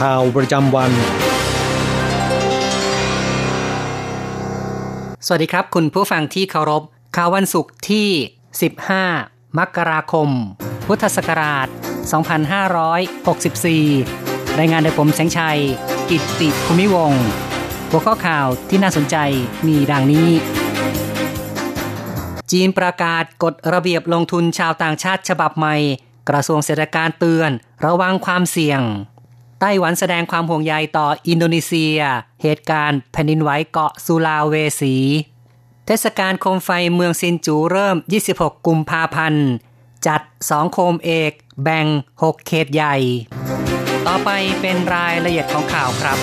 ข่าวประจำวัน สวัสดีครับ คุณผู้ฟังที่เคารพ ข่าววันศุกร์ที่ 15 มกราคม พุทธศักราช 2564 รายงานโดยผมแสงชัย กิตติภูมิวงศ์หัวข้อข่าวที่น่าสนใจมีดังนี้ จีนประกาศกฎระเบียบลงทุนชาวต่างชาติฉบับใหม่ กระทรวงเศรษฐการเตือน ระวังความเสี่ยง ไต้หวันแสดงความห่วงใยต่ออินโดนีเซีย เหตุการณ์แผ่นดินไหวเกาะสุลาเวสี เทศกาลโคมไฟเมืองซินจูเริ่ม 26 กุมภาพันธ์ จัด 2 โคมเอก แบ่ง 6 เขตใหญ่ ต่อไปเป็นรายละเอียดของข่าวครับ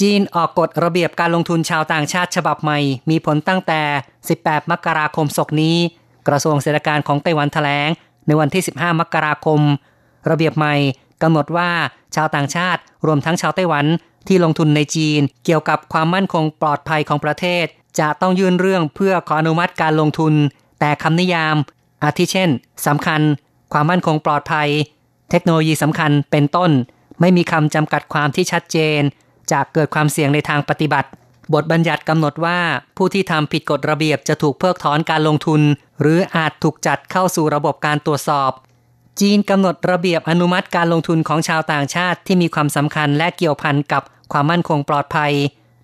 จีนออกกฎระเบียบการลงทุนชาวต่างชาติฉบับใหม่ มีผลตั้งแต่ 18 มกราคมศกนี้ กระทรวงเศรษฐการของไต้หวันแถลง ในวันที่ 15 มกราคม ระเบียบใหม่กำหนดว่าชาวต่างชาติรวมทั้งชาวไต้หวันที่ลงทุนในจีน เกี่ยวกับความมั่นคงปลอดภัยของประเทศ จะต้องยื่นเรื่องเพื่อขออนุมัติการลงทุน แต่คำนิยาม อาทิเช่นสำคัญ ความมั่นคงปลอดภัย เทคโนโลยีสำคัญเป็นต้น ไม่มีคำจำกัดความที่ชัดเจน จากเกิดความเสี่ยงในทางปฏิบัติ บทบัญญัติกำหนดว่าผู้ที่ทำผิดกฎระเบียบจะถูกเพิกถอนการลงทุน หรืออาจถูกจัดเข้าสู่ระบบการตรวจสอบ จีนกำหนดระเบียบอนุมัติการลงทุนของชาวต่างชาติที่มีความสำคัญและเกี่ยวพันกับความมั่นคงปลอดภัย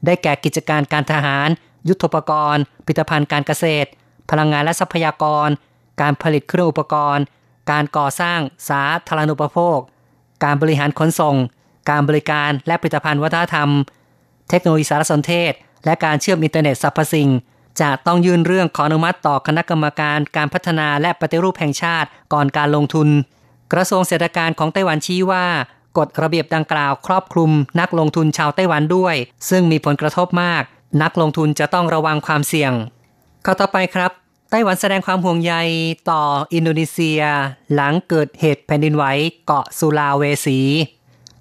ได้แก่กิจการการทหาร ยุทโธปกรณ์ผลิตภัณฑ์การเกษตร พลังงานและทรัพยากร การผลิตเครื่องอุปกรณ์ การก่อสร้างสาธารณูปโภค การบริหารขนส่ง การบริการและผลิตภัณฑ์วัฒนธรรม เทคโนโลยีสารสนเทศ และการเชื่อมอินเทอร์เน็ตสรรพสิ่ง จะต้องยื่นเรื่องขออนุมัติต่อคณะกรรมการการพัฒนาและปฏิรูปแห่งชาติก่อนการลงทุน กระทรวงเศรษฐการของไต้หวันชี้ว่ากฎระเบียบดังกล่าวครอบคลุมนักลงทุนชาวไต้หวันด้วย ซึ่งมีผลกระทบมาก นักลงทุนจะต้องระวังความเสี่ยง ข้อต่อไปครับ ไต้หวันแสดงความห่วงใยต่ออินโดนีเซีย หลังเกิดเหตุแผ่นดินไหวเกาะสุลาเวสี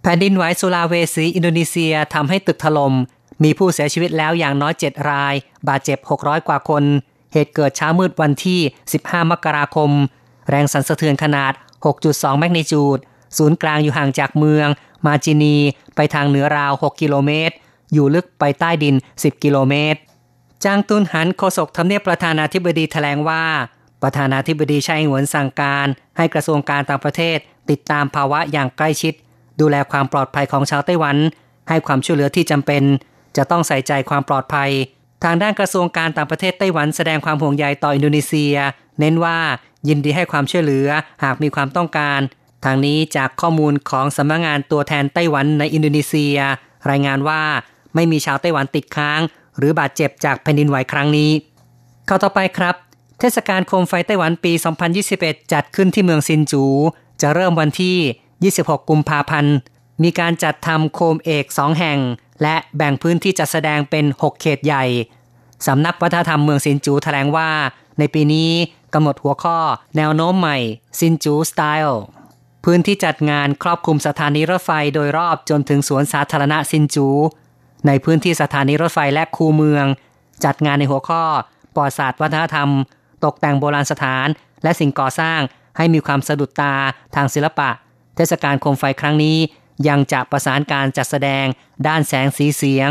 แผ่นดินไหวสุลาเวสีอินโดนีเซียทำให้ตึกถลม่ มีผู้เสียชีวิตแล้วอย่างน้อย 7 ราย บาดเจ็บ 600 กว่าคน เหตุเกิดเช้ามืดวันที่ 15 มกราคม แรงสั่นสะเทือนขนาด 6.2 แมกนิจูด ศูนย์กลางอยู่ห่างจากเมือง มาจินีไปทางเหนือราว 6 กิโลเมตร อยู่ลึกไปใต้ดิน 10 กิโลเมตร จางตุนหันโฆษกทำเนียบประธานาธิบดีแถลงว่า ประธานาธิบดีไช่หวนสั่งการ ให้กระทรวงการต่างประเทศ ติดตามภาวะอย่างใกล้ชิด ดูแลความปลอดภัยของชาวไต้หวัน ให้ความช่วยเหลือที่จำเป็น จะต้องใส่ใจความปลอดภัย ทางด้านกระทรวงการต่างประเทศไต้หวันแสดงความห่วงใยต่ออินโดนีเซีย เน้นว่ายินดีให้ความช่วยเหลือหากมีความต้องการ ทางนี้จากข้อมูลของสำนักงานตัวแทนไต้หวันในอินโดนีเซีย รายงานว่าไม่มีชาวไต้หวันติดค้าง หรือบาดเจ็บจากแผ่นดินไหวครั้งนี้เข้าต่อไปครับ เทศกาลโคมไฟไต้หวันปี 2021 จัดขึ้นที่เมืองซินจู จะเริ่มวันที่ 26 กุมภาพันธ์ มีการจัดทำโคมเอก2แห่ง และแบ่งพื้นที่จัดแสดงเป็น 6 เขตใหญ่ สำนักวัฒนธรรมเมืองซินจูแถลงว่า ในปีนี้กำหนดหัวข้อแนวโน้มใหม่ซินจูสไตล์พื้นที่จัดงานครอบคลุมสถานีรถไฟโดยรอบจนถึงสวนสาธารณะซินจู ในพื้นที่สถานีรถไฟและคูเมือง จัดงานในหัวข้อปอดศาสตร์วัฒนธรรม ตกแต่งโบราณสถาน และสิ่งก่อสร้างให้มีความสะดุดตาทางศิลปะ เทศกาลโคมไฟครั้งนี้ ยังจะประสานการจัดแสดง ด้านแสงสีเสียง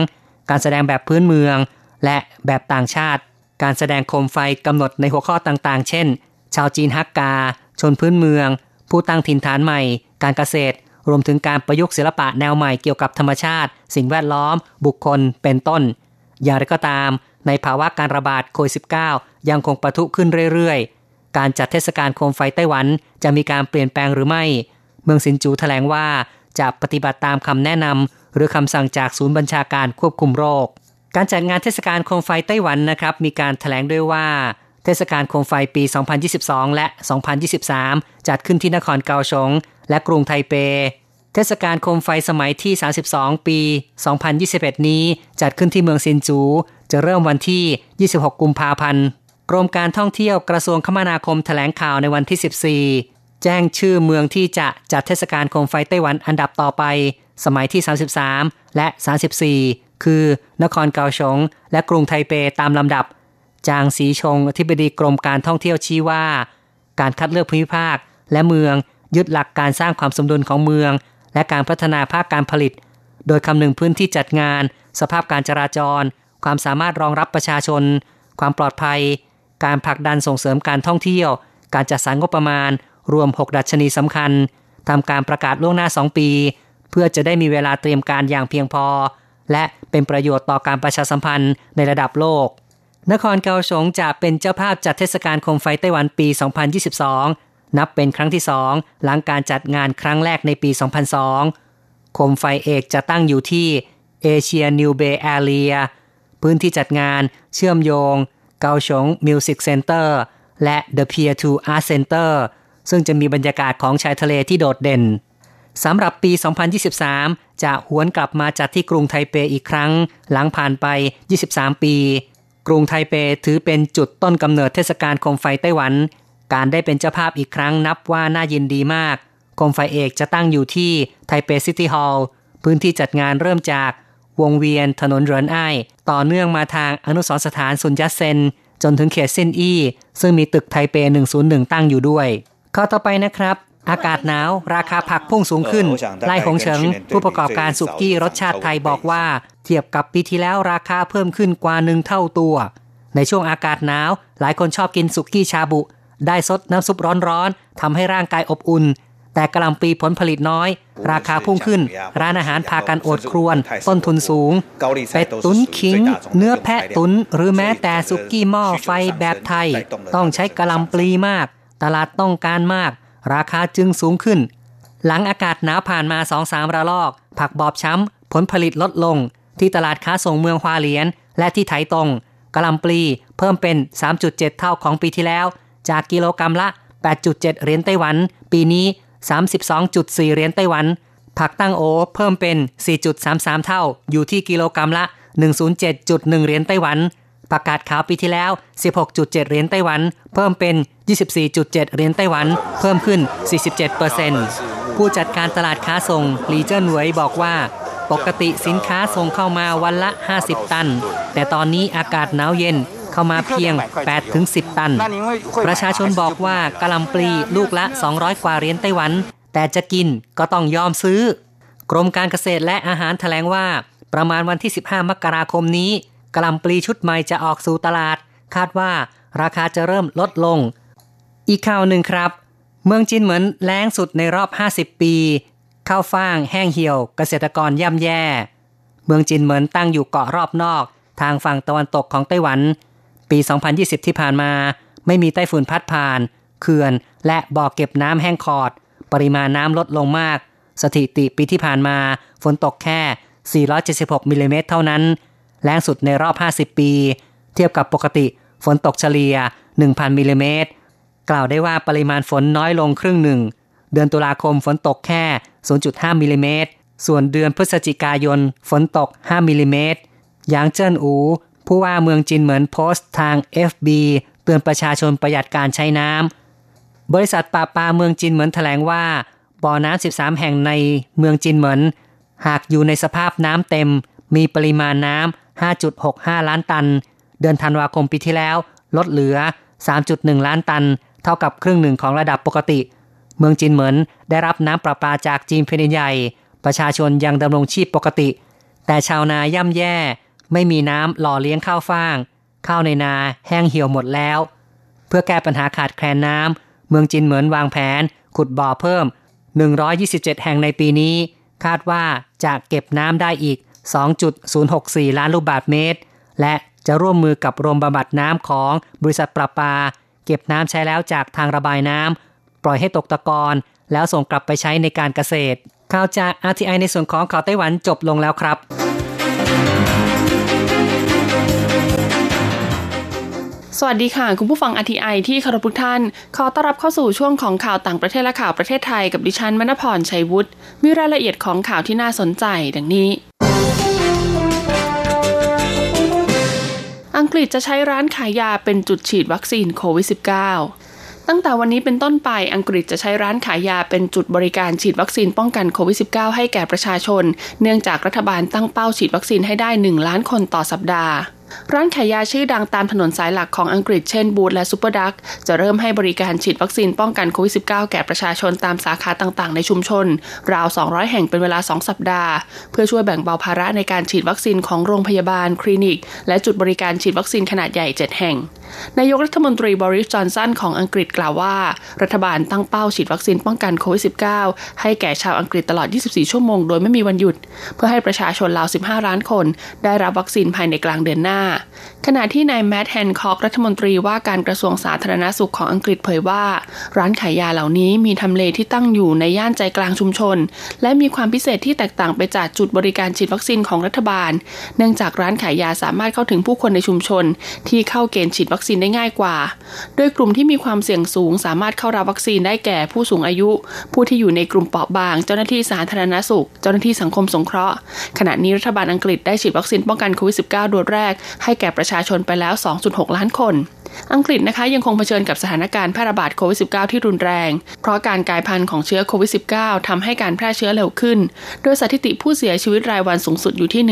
การแสดงแบบพื้นเมือง และแบบต่างชาติ การแสดงโคมไฟกำหนดในหัวข้อต่างๆ เช่น ชาวจีนฮักกา ชนพื้นเมือง ผู้ตั้งถิ่นฐานใหม่ การเกษตร รวมถึงการประยุกต์ศิลปะแนวใหม่เกี่ยวกับธรรมชาติ สิ่งแวดล้อม บุคคลเป็นต้น อย่างไรก็ตาม ในภาวะการระบาดโควิด -19 ยังคงประทุขึ้นเรื่อยๆ การจัดเทศกาลโคมไฟไต้หวันจะมีการเปลี่ยนแปลงหรือไม่ เมืองสินจูแถลงว่า จะปฏิบัติตามคำแนะนำหรือคำสั่งจากศูนย์บัญชาการควบคุมโรค การจัดงานเทศกาลโคมไฟไต้หวันนะครับมีการถแถลงด้วยว่าเทศกาลโคมไฟปี 2022 และ 2023 จัดขึ้นที่นครเกาสงและกรุงไทเป เทศกาลโคมไฟสมัยที่ 32 ปี 2021 นี้จัดขึ้นที่เมืองซินจู จะเริ่มวันที่ 26 กุมภาพันธ์ กรมการท่องเที่ยวกระทรวงคมนาคมถแถลงข่าวในวันที่ 14 แจ้งชื่อเมืองที่จะจัดเทศกาลโคมไฟไต้หวันอันดับต่อไป สมัยที่ 33 และ 34 คือนครเกาสงและกรุงไทเปตามลำดับ จางสีชงอธิบดีกรมการท่องเที่ยวชี้ว่า การคัดเลือกภูมิภาค และเมืองยึดหลักการสร้างความสมดุลของเมือง และการพัฒนาภาคการผลิต โดยคำนึงพื้นที่จัดงาน สภาพการจราจร ความสามารถรองรับประชาชน ความปลอดภัย การผลักดันส่งเสริมการท่องเที่ยว การจัดสรรงบประมาณ รวม 6 ดัชนีสำคัญทำการประกาศล่วงหน้า 2 ปี เพื่อจะได้มีเวลาเตรียมการอย่างเพียงพอ และเป็นประโยชน์ต่อการประชาสัมพันธ์ในระดับโลก นครเกาสงจะเป็นเจ้าภาพจัดเทศกาลโคมไฟไต้หวันปี 2022 นับเป็นครั้งที่สองหลังการจัดงานครั้งแรกในปี 2002 โคมไฟเอกจะตั้งอยู่ที่ Asia New Bay Areaพื้นที่จัดงานเชื่อมโยง เกาสง Music Center และ The Pier 2 Art Center ซึ่งจะมีบรรยากาศของชายทะเลที่โดดเด่นสำหรับปี 2023 จะหวนกลับมาจัดที่กรุงไทเปอีกครั้ง หลังผ่านไป 23 ปี กรุงไทเปถือเป็นจุดต้นกำเนิดเทศกาลโคมไฟไต้หวัน การได้เป็นเจ้าภาพอีกครั้งนับว่าน่ายินดีมากโคมไฟเอกจะตั้งอยู่ที่ไทเป City Hallพื้นที่จัดงานเริ่มจากวงเวียนถนนเรินไอ้ต่อเนื่องมาทางอนุสรสถานซุนยัตเซน จนถึงเขตเส้นอี้ ซึ่งมีตึกไทเป 101 ตั้งอยู่ด้วย ข้อต่อไปนะครับ อากาศหนาว ราคาผักพุ่งสูงขึ้นไล่หงเฉิง ผู้ประกอบการสุกี้รสชาติไทยบอกว่า เทียบกับปีที่แล้วราคาเพิ่มขึ้นกว่าหนึ่งเท่าตัว ในช่วงอากาศหนาว หลายคนชอบกินสุกี้ชาบุ ได้ซดน้ำซุปร้อนๆทำให้ร่างกายอบอุ่น แต่กระลำปีผลผลิตน้อย ราคาพุ่งขึ้น ร้านอาหารพากันโอดครวน ต้นทุนสูงเป็ดตุนขิง เนื้อแพะตุนหรือแม้แต่สุกี้หม้อไฟแบบไทย ต้องใช้กระลำปลีมาก ตลาดต้องการมาก ราคาจึงสูงขึ้น หลังอากาศหนาวผ่านมา2อสามระลอก ผักบอบช้ำ ผลผลิตลดลง ที่ตลาดค้าส่งเมืองฮวาเหลียน และที่ไถตรงกะล่ำปลีเพิ่มเป็น 3.7 เท่าของปีที่แล้ว จากกิโลกรรัมละ 8.7 เหรียญไต้หวัน ปีนี้ 32.4 เหรียญไต้หวัน ผักตั้งโอเพิ่มเป็น 4.33 เท่า อยู่ที่กิโลกรรัมละ 107.1 เหรียญไต้หวัน ผักกาดขาวปีที่แล้ว 16.7 เหรียญไต้หวัน เพิ่มเป็น 24.7 เหรียญไต้หวัน เพิ่มขึ้น 47%ผู้จัดการตลาดค้าส่งลีเจิ้นเหวยบอกว่า ปกติสินค้าส่งเข้ามาวันละ 50 ตัน แต่ตอนนี้อากาศหนาวเย็นเข้ามาเพียง 8-10 ตัน ประชาชนบอกว่ากะลำปลีลูกละ 200 กว่าเหรียญไต้หวัน แต่จะกินก็ต้องยอมซื้อ กรมการเกษตรและอาหารแถลงว่า ประมาณวันที่ 15 มกราคมนี้ กล่ำปลีชุดใหม่จะออกสู่ตลาด คาดว่าราคาจะเริ่มลดลง อีกข่าวหนึ่งครับ เมืองจีนเหมือนแล้งสุดในรอบ 50 ปี ข้าวฟ่างแห้งเหี่ยว เกษตรกรย่ำแย่ เมืองจีนเหมือนตั้งอยู่เกาะรอบนอก ทางฝั่งตะวันตกของไต้หวัน ปี 2020 ที่ผ่านมา ไม่มีไต้ฝุ่นพัดผ่าน เขื่อนและบ่อเก็บน้ำแห้งขอด ปริมาณน้ำลดลงมาก สถิติปีที่ผ่านมา ฝนตกแค่ 476มิลลิเมตรเท่านั้น แรงสุดในรอบ 50 ปี เทียบกับปกติฝนตกเฉลี่ย 1,000 มิลลิเมตร กล่าวได้ว่าปริมาณฝนน้อยลงครึ่งหนึ่ง เดือนตุลาคมฝนตกแค่ 0.5 มิลลิเมตร ส่วนเดือนพฤศจิกายนฝนตก 5 มิลลิเมตรหยางเจิ้นอู ผู้ว่าเมืองจีนเหมือนโพสต์ทาง FB เตือนประชาชนประหยัดการใช้น้ำ บริษัทป่าปาเมืองจีนเหมือนแถลงว่าบ่อน้ำ 13 แห่งในเมืองจีนเหมือน หากอยู่ในสภาพน้ำเต็ม มีปริมาณน้ำ 5.65 ล้านตัน เดือนธันวาคมปีที่แล้ว ลดเหลือ 3.1 ล้านตัน เท่ากับครึ่งหนึ่งของระดับปกติ เมืองจีนเหมือนได้รับน้ำประปาจากจีนแผ่นใหญ่ ประชาชนยังดำรงชีพปกติ แต่ชาวนาย่ำแย่ ไม่มีน้ำหล่อเลี้ยงข้าวฟ่าง ข้าวในนาแห้งเหี่ยวหมดแล้ว เพื่อแก้ปัญหาขาดแคลนน้ำเมืองจีนเหมือนวางแผน ขุดบ่อเพิ่ม 127 แห่งในปีนี้ คาดว่าจะเก็บน้ำได้อีก 2.064 ล้านลูกบาศก์เมตร และจะร่วมมือกับโรงบำบัดน้ำของบริษัทประปา เก็บน้ำใช้แล้วจากทางระบายน้ำปล่อยให้ตกตะกอนแล้วส่งกลับไปใช้ในการเกษตร ข่าวจาก RTI ในส่วนของข่าวไต้หวันจบลงแล้วครับ สวัสดีค่ะ คุณผู้ฟัง RTI ที่คารพทุกท่าน ขอต้อนรับเข้าสู่ช่วงของข่าวต่างประเทศและข่าวประเทศไทยกับดิฉันมณพรชัยวุฒิมีรายละเอียดของข่าวที่น่าสนใจดังนี้ อังกฤษจะใช้ร้านขายยาเป็นจุดฉีดวัคซีนโควิด -19 ตั้งแต่วันนี้เป็นต้นไปอังกฤษจะใช้ร้านขายยาเป็นจุดบริการฉีดวัคซีนป้องกันโควิด -19 ให้แก่ประชาชน เนื่องจากรัฐบาลตั้งเป้าฉีดวัคซีนให้ได้ 1 ล้านคนต่อสัปดาห์ ร้านขายยาชื่อดังตามถนนสายหลักของอังกฤษเช่น Boots และ Superdrug จะเริ่มให้บริการฉีดวัคซีนป้องกันโควิด -19 แก่ประชาชนตามสาขาต่างๆ ในชุมชน ราว 200 แห่งเป็นเวลา 2 สัปดาห์ เพื่อช่วยแบ่งเบาภาระในการฉีดวัคซีนของโรงพยาบาล คลินิก และจุดบริการฉีดวัคซีนขนาดใหญ่ 7 แห่ง นายกรัฐมนตรีบริสจอนสันของอังกฤษกล่าวว่า รัฐบาลตั้งเป้าฉีดวัคซีนป้องกันโควิด -19 ให้แก่ชาวอังกฤษตลอด 24 ชั่วโมงโดยไม่มีวันหยุด เพื่อให้ประชาชนราว 15 ล้านคน ได้รับวัคซีนภายในกลางเดือนหน้า ขณะที่นายแมดแฮนคอกรัฐมนตรีว่าการกระทรวงสาธารณาสุขของอังกฤษเผยว่า ร้านขายยาเหล่านี้มีทำเลที่ตั้งอยู่ในย่านใจกลางชุมชน และมีความพิเศษที่แตกต่างไปจากจุดบริการฉีดวัคซีนของรัฐบาล เนื่องจากร้านขายยาสามารถเข้าถึงผู้คนในชุมชน ที่เข้าเกณฑ์ฉีดวัคซีนได้ง่ายกว่า โดยกลุ่มที่มีความเสี่ยงสูงสามารถเข้ารับวัคซีนได้แก่ผู้สูงอายุ ผู้ที่อยู่ในกลุ่มเปราะบาง เจ้าหน้าที่สาธารณสุข เจ้าหน้าที่สังคมสงเคราะห์ ขณะนี้รัฐบาลอังกฤษได้ฉีดวัคซีนป้องกันโควิด -19 โดสแรก ให้แก่ประชาชนไปแล้ว 2.6 ล้านคน อังกฤษนะคะยังคงเผชิญกับสถานการณ์แพร่ระบาดโควิด -19 ที่รุนแรง เพราะการกลายพันธุ์ของเชื้อโควิด -19 ทำให้การแพร่เชื้อเร็วขึ้น โดยสถิติผู้เสียชีวิตรายวันสูงสุดอยู่ที่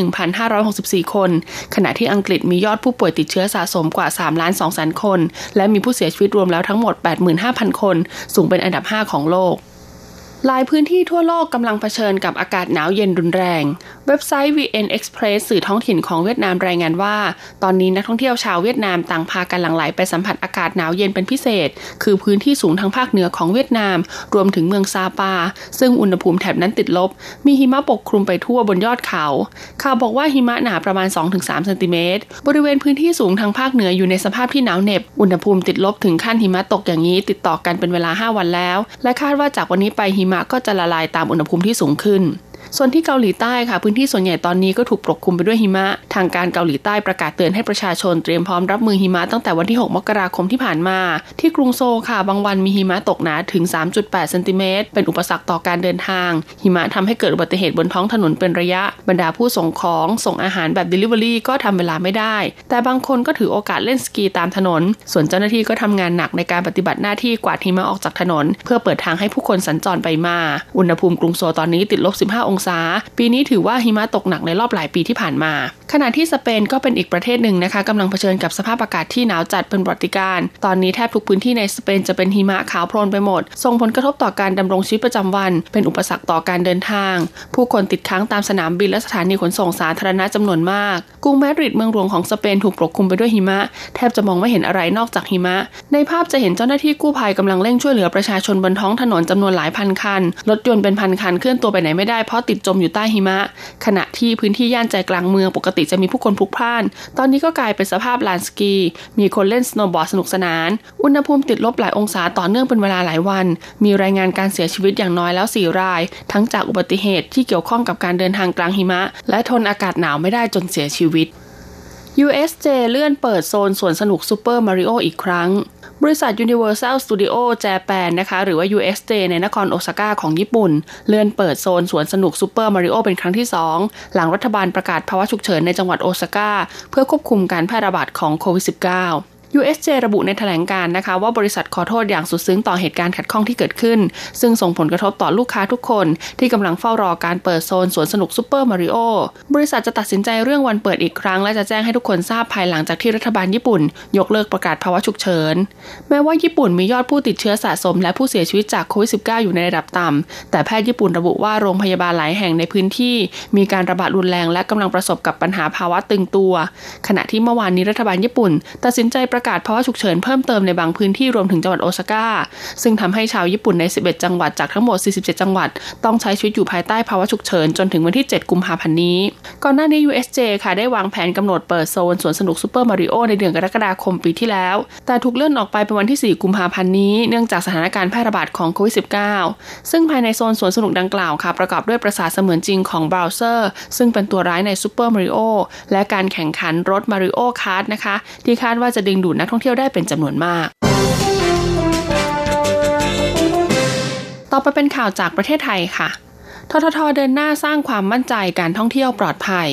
1,564 คน ขณะที่อังกฤษมียอดผู้ป่วยติดเชื้อสะสมกว่า3ล้าน2แสนคน และมีผู้เสียชีวิตรวมแล้วทั้งหมด 85,000 คน สูงเป็นอันดับ 5 ของโลก หลายพื้นที่ทั่วโลกกำลังเผชิญกับอากาศหนาวเย็นรุนแรง เว็บไซต์ VN Express สื่อท้องถิ่นของเวียดนามรายงานว่า ตอนนี้นักท่องเที่ยวชาวเวียดนามต่างพากันหลั่งไหลไปสัมผัสอากาศหนาวเย็นเป็นพิเศษ คือพื้นที่สูงทางภาคเหนือของเวียดนาม รวมถึงเมืองซาปา ซึ่งอุณหภูมิแถบนั้นติดลบ มีหิมะปกคลุมไปทั่วบนยอดเขาข่าวบอกว่าหิมะหนาประมาณ 2-3เซนติเมตรบริเวณพื้นที่สูงทางภาคเหนืออยู่ในสภาพที่หนาวเหน็บ อุณหภูมิติดลบถึงขั้นหิมะตกอย่างนี้ติดต่อกันเป็นเวลา 5 วันแล้ว และคาดว่าจากวันนี้ไปหิมะก็จะละลายตามอุณหภูมิที่สูงขึ้น ส่วนที่เกาหลีใต้ค่ะ พื้นที่ส่วนใหญ่ตอนนี้ก็ถูกปกคลุมไปด้วยหิมะ ทางการเกาหลีใต้ประกาศเตือนให้ประชาชนเตรียมพร้อมรับมือหิมะตั้งแต่วันที่ 6 มกราคมที่ผ่านมา ที่กรุงโซลค่ะ บางวันมีหิมะตกหนาถึง 3.8เซนติเมตรเป็นอุปสรรคต่อการเดินทาง หิมะทำให้เกิดอุบัติเหตุบนท้องถนนเป็นระยะ บรรดาผู้ส่งของส่งอาหารแบบ Delivery ก็ทำเวลาไม่ได้ แต่บางคนก็ถือโอกาสเล่นสกีตามถนน ส่วนเจ้าหน้าที่ก็ทำงานหนักในการปฏิบัติหน้าที่กวาดหิมะออกจากถนน เพื่อเปิดทางให้ผู้คนสัญจรไปมา อุณหภูมิกรุงโซลตอนนี้ติดลบ 15 องศา ปีนี้ถือว่าหิมะตกหนักในรอบหลายปีที่ผ่านมา ขณะที่สเปนก็เป็นอีกประเทศหนึ่งนะคะกำลังเผชิญกับสภาพอากาศที่หนาวจัดเป็นปรติการ ตอนนี้แทบทุกพื้นที่ในสเปนจะเป็นหิมะขาวโพลนไปหมด ส่งผลกระทบต่อการดำรงชีวิตประจำวัน เป็นอุปสรรคต่อการเดินทาง ผู้คนติดค้างตามสนามบินและสถานีขนส่งสาธารณะจำนวนมากกรุงมาดริดเมืองหลวงของสเปนถูกปกคลุมไปด้วยหิมะ แทบจะมองไม่เห็นอะไรนอกจากหิมะ ในภาพจะเห็นเจ้าหน้าที่กู้ภัยกำลังเร่งช่วยเหลือประชาชนบนท้องถนนจำนวนหลายพันคันรถยนต์เป็นพันคันเคลื่อนตัวไปไหนไม่ได้เพราะติดจมอยู่ใต้หิมะ ขณะที่พื้นที่ย่านใจกลางเมืองปกติติจะมีผู้คนพลุกพล่าน ตอนนี้ก็กลายเป็นสภาพลานสกี มีคนเล่นสโนว์บอร์ดสนุกสนาน อุณหภูมิติดลบหลายองศาต่อเนื่องเป็นเวลาหลายวัน มีรายงานการเสียชีวิตอย่างน้อยแล้ว 4 ราย ทั้งจากอุบัติเหตุที่เกี่ยวข้องกับการเดินทางกลางหิมะ และทนอากาศหนาวไม่ได้จนเสียชีวิต USJ เลื่อนเปิดโซนสวนสนุกซูเปอร์มาริโออีกครั้ง บริษัท Universal Studio Japan นะคะ หรือว่า USJ ในนครโอซาก้าของญี่ปุ่น เลื่อนเปิดโซนสวนสนุกซูเปอร์มาริโอเป็นครั้งที่ 2 หลังรัฐบาลประกาศภาวะฉุกเฉินในจังหวัดโอซาก้าเพื่อควบคุมการแพร่ระบาดของโควิด -19 USJ ระบุในแถลงการณ์นะคะว่าบริษัทขอโทษอย่างสุดซึ้งต่อเหตุการณ์ขัดข้องที่เกิดขึ้น ซึ่งส่งผลกระทบต่อลูกค้าทุกคน ที่กำลังเฝ้ารอการเปิดโซนสวนสนุกซูเปอร์มาริโอบริษัทจะตัดสินใจเรื่องวันเปิดอีกครั้ง และจะแจ้งให้ทุกคนทราบภายหลังจากที่รัฐบาลญี่ปุ่น ยกเลิกประกาศภาวะฉุกเฉิน แม้ว่าญี่ปุ่นมียอดผู้ติดเชื้อสะสม และผู้เสียชีวิตจากโควิด -19 อยู่ในระดับต่ำแต่แพทย์ญี่ปุ่นระบุว่าโรงพยาบาลหลายแห่งในพื้นที่ มีการระบาดรุนแรงและกำลังประสบกับปัญหาภาวะตึงตัว ขณะที่เมื่อวานนี้รัฐบาลญี่ปุ่น ตัดสินใจประประกาศภาวะฉุกเฉินเพิ่มเติมในบางพื้นที่รวมถึงจังหวัดโอซาก้า ซึ่งทำให้ชาวญี่ปุ่นใน 11 จังหวัดจากทั้งหมด 47 จังหวัด ต้องใช้ชีวิตอยู่ภายใต้ภาวะฉุกเฉินจนถึงวันที่ 7 กุมภาพันธ์นี้ ก่อนหน้านี้ USJ ค่ะได้วางแผนกำหนดเปิดโซนสวนสนุกซูเปอร์มาริโอในเดือนกรกฎาคมปีที่แล้ว แต่ถูกเลื่อนออกไปเป็นวันที่ 4 กุมภาพันธ์นี้เนื่องจากสถานการณ์แพร่ระบาดของโควิด -19 ซึ่งภายในโซนสวนสนุกดังกล่าวค่ะประกอบด้วยปราสาทเสมือนจริงของ Bowser ซึ่งเป็นตัวร้ายในซูเปอร์มาริโอและการแข่งขันรถ Mario Kart นะคะที่คาดว่าจะดึงดูดนักท่องเที่ยวได้เป็นจำนวนมากต่อไปเป็นข่าวจากประเทศไทยค่ะ ททท เดินหน้าสร้างความมั่นใจการท่องเที่ยวปลอดภัย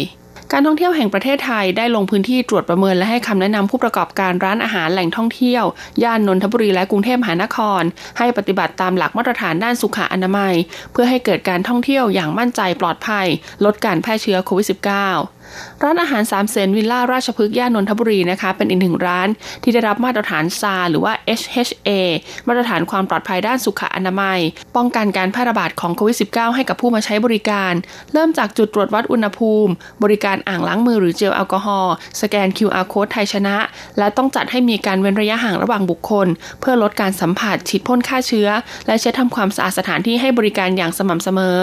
การท่องเที่ยวแห่งประเทศไทยได้ลงพื้นที่ตรวจประเมินและให้คำแนะนำผู้ประกอบการร้านอาหารแหล่งท่องเที่ยว ย่านนนทบุรีและกรุงเทพมหานคร ให้ปฏิบัติตามหลักมาตรฐานด้านสุขอนามัย เพื่อให้เกิดการท่องเที่ยวอย่างมั่นใจปลอดภัย ลดการแพร่เชื้อโควิด -19 ร้านอาหารสามเซนวิลล่าราชพฤกษ์ย่านนนทบุรีนะคะ เป็นอีกหนึ่งร้านที่ได้รับมาตรฐานซาหรือว่า HHA มาตรฐานความปลอดภัยด้านสุขอนามัย ป้องกันการแพร่ระบาดของโควิด -19 ให้กับผู้มาใช้บริการ เริ่มจากจุดตรวจวัดอุณหภูมิ บริการอ่างล้างมือหรือเจลแอลกอฮอล์สแกน QR code ไทยชนะ และต้องจัดให้มีการเว้นระยะห่างระหว่างบุคคล เพื่อลดการสัมผัสฉีดพ่นฆ่าเชื้อ และเช็ดทำความสะอาดสถานที่ให้บริการอย่างสม่ำเสมอ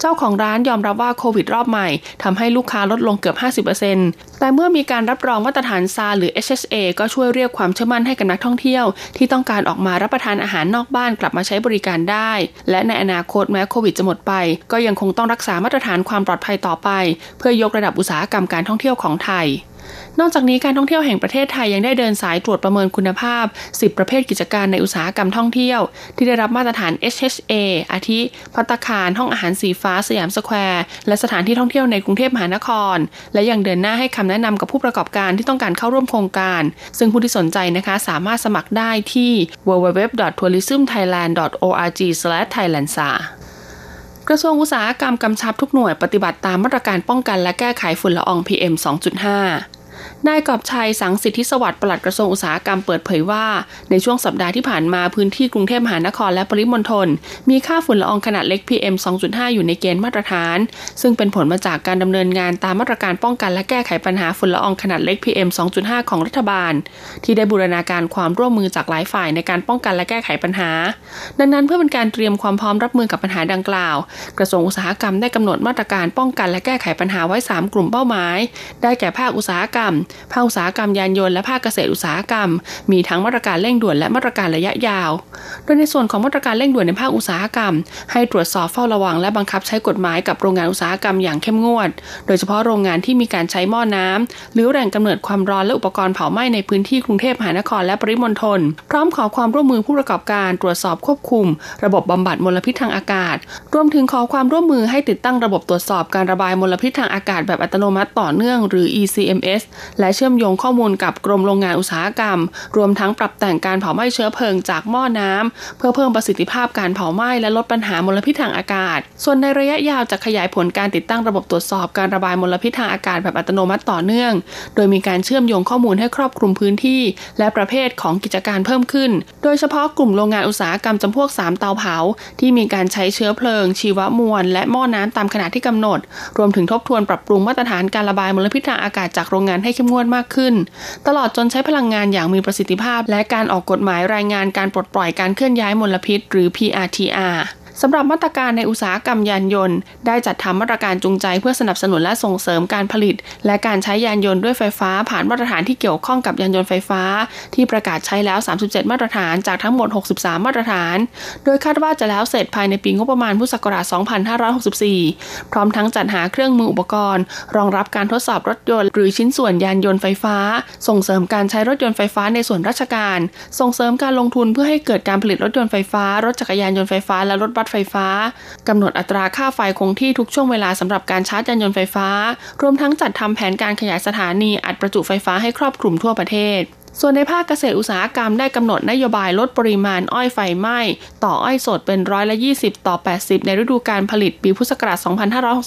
เจ้าของร้านยอมรับว่าโควิดรอบใหม่ทำให้ลูกค้าลดลงเกือบ 50%แต่เมื่อมีการรับรองมาตรฐานซาหรือ HSA ก็ช่วยเรียกความเชื่อมั่นให้กับนักท่องเที่ยว ที่ต้องการออกมารับประทานอาหารนอกบ้านกลับมาใช้บริการได้ และในอนาคตแม้โควิดจะหมดไป ก็ยังคงต้องรักษามาตรฐานความปลอดภัยต่อไป เพื่อยกระดับอุตสาหกรรมการท่องเที่ยวของไทย นอกจากนี้การท่องเที่ยวแห่งประเทศไทยยังได้เดินสายตรวจประเมินคุณภาพ 10 ประเภทกิจการในอุตสาหกรรมท่องเที่ยว ที่ได้รับมาตรฐาน HHA อาทิ ภัตตาคาร ห้องอาหารสีฟ้าสยามสแควร์ และสถานที่ท่องเที่ยวในกรุงเทพมหานคร และยังเดินหน้าให้คำแนะนำกับผู้ประกอบการที่ต้องการเข้าร่วมโครงการ ซึ่งผู้ที่สนใจนะคะสามารถสมัครได้ที่ www.tourismthailand.org/thailandsa กระทรวงอุตสาหกรรมกำชับทุกหน่วยปฏิบัติตามมาตรการป้องกันและแก้ไขฝุ่นละออง PM 2.5 นายกอบชัยสังสิทธิสวัสดิ์ปลัดกระทรวงอุตสาหกรรมเปิดเผยว่า ในช่วงสัปดาห์ที่ผ่านมาพื้นที่กรุงเทพมหานครและปริมณฑลมีค่าฝุ่นละอองขนาดเล็ก PM 2.5 อยู่ในเกณฑ์มาตรฐาน ซึ่งเป็นผลมาจากการดำเนินงานตามมาตรการป้องกันและแก้ไขปัญหาฝุ่นละอองขนาดเล็ก PM 2.5 ของรัฐบาล ที่ได้บูรณาการความร่วมมือจากหลายฝ่ายในการป้องกันและแก้ไขปัญหา ดังนั้นเพื่อเป็นการเตรียมความพร้อมรับมือกับปัญหาดังกล่าว กระทรวงอุตสาหกรรมได้กำหนดมาตรการป้องกันและแก้ไขปัญหาไว้ 3 กลุ่มเป้าหมาย ได้แก่ภาคอุตสาหกรรมภาคอุตสาหกรรมยานยนต์และภาคเกษตรอุตสาหกรรม มีทั้งมาตรการเร่งด่วนและมาตรการระยะยาว โดยในส่วนของมาตรการเร่งด่วนในภาคอุตสาหกรรม ให้ตรวจสอบเฝ้าระวังและบังคับใช้กฎหมายกับโรงงานอุตสาหกรรมอย่างเข้มงวด โดยเฉพาะโรงงานที่มีการใช้หม้อน้ำหรือแหล่งกำเนิดความร้อนและอุปกรณ์เผาไหม้ในพื้นที่กรุงเทพมหานครและปริมณฑลพร้อมขอความร่วมมือผู้ประกอบการตรวจสอบควบคุม ระบบบำบัดมลพิษทางอากาศ รวมถึงขอความร่วมมือให้ติดตั้งระบบตรวจสอบการระบายมลพิษทางอากาศแบบอัตโนมัติต่อเนื่องหรือ ECMS และเชื่อมโยงข้อมูลกับกรมโรงงานอุตสาหกรรม รวมทั้งปรับแต่งการเผาไหม้เชื้อเพลิงจากหม้อน้ำเพื่อเพิ่มประสิทธิภาพการเผาไหม้และลดปัญหามลพิษทางอากาศ ส่วนในระยะยาวจะขยายผลการติดตั้งระบบตรวจสอบการระบายมลพิษทางอากาศแบบอัตโนมัติต่อเนื่อง โดยมีการเชื่อมโยงข้อมูลให้ครอบคลุมพื้นที่ และประเภทของกิจการเพิ่มขึ้น โดยเฉพาะกลุ่มโรงงานอุตสาหกรรมจำพวก 3 เตาเผา ที่มีการใช้เชื้อเพลิง ชีวมวล และหม้อน้ำตามขนาดที่กำหนด รวมถึงทบทวนปรับปรุงมาตรฐานการระบายมลพิษทางอากาศจากโรงงานให้เข้มงวดมากขึ้น ตลอดจนใช้พลังงานอย่างมีประสิทธิภาพ และการออกกฎหมายรายงานการปลดปล่อยการเคลื่อนย้ายมลพิษ หรือ PRTR สำหรับมาตรการในอุตสาหกรรมยานยนต์ ได้จัดทำมาตรการจูงใจเพื่อสนับสนุนและส่งเสริมการผลิต และการใช้ยานยนต์ด้วยไฟฟ้า ผ่านมาตรฐานที่เกี่ยวข้องกับยานยนต์ไฟฟ้า ที่ประกาศใช้แล้ว 37 มาตรฐานจากทั้งหมด 63 มาตรฐาน โดยคาดว่าจะแล้วเสร็จภายในปีงบประมาณพุทธศักราช 2564 พร้อมทั้งจัดหาเครื่องมืออุปกรณ์ รองรับการทดสอบรถยนต์ หรือชิ้นส่วนยานยนต์ไฟฟ้า ส่งเสริมการใช้รถยนต์ไฟฟ้าในส่วนราชการ ส่งเสริมการลงทุนเพื่อให้เกิดการผลิตรถยนต์ไฟฟ้ารถจักรยานยนต์ไฟฟ้าและรถบัดไฟฟ้ากำหนดอัตราค่าไฟคงที่ทุกช่วงเวลาสำหรับการชาร์จยานยนต์ไฟฟ้า รวมทั้งจัดทำแผนการขยายสถานีอัดประจุไฟฟ้าให้ครอบคลุมทั่วประเทศ ส่วนในภาคเกษตรอุตสาหกรรมได้กำหนดนโยบายลดปริมาณอ้อยไฟไหม้ ต่ออ้อยสดเป็นร้อยละ20 ต่อ 80 ในฤดูการผลิตปีพุทธศักราช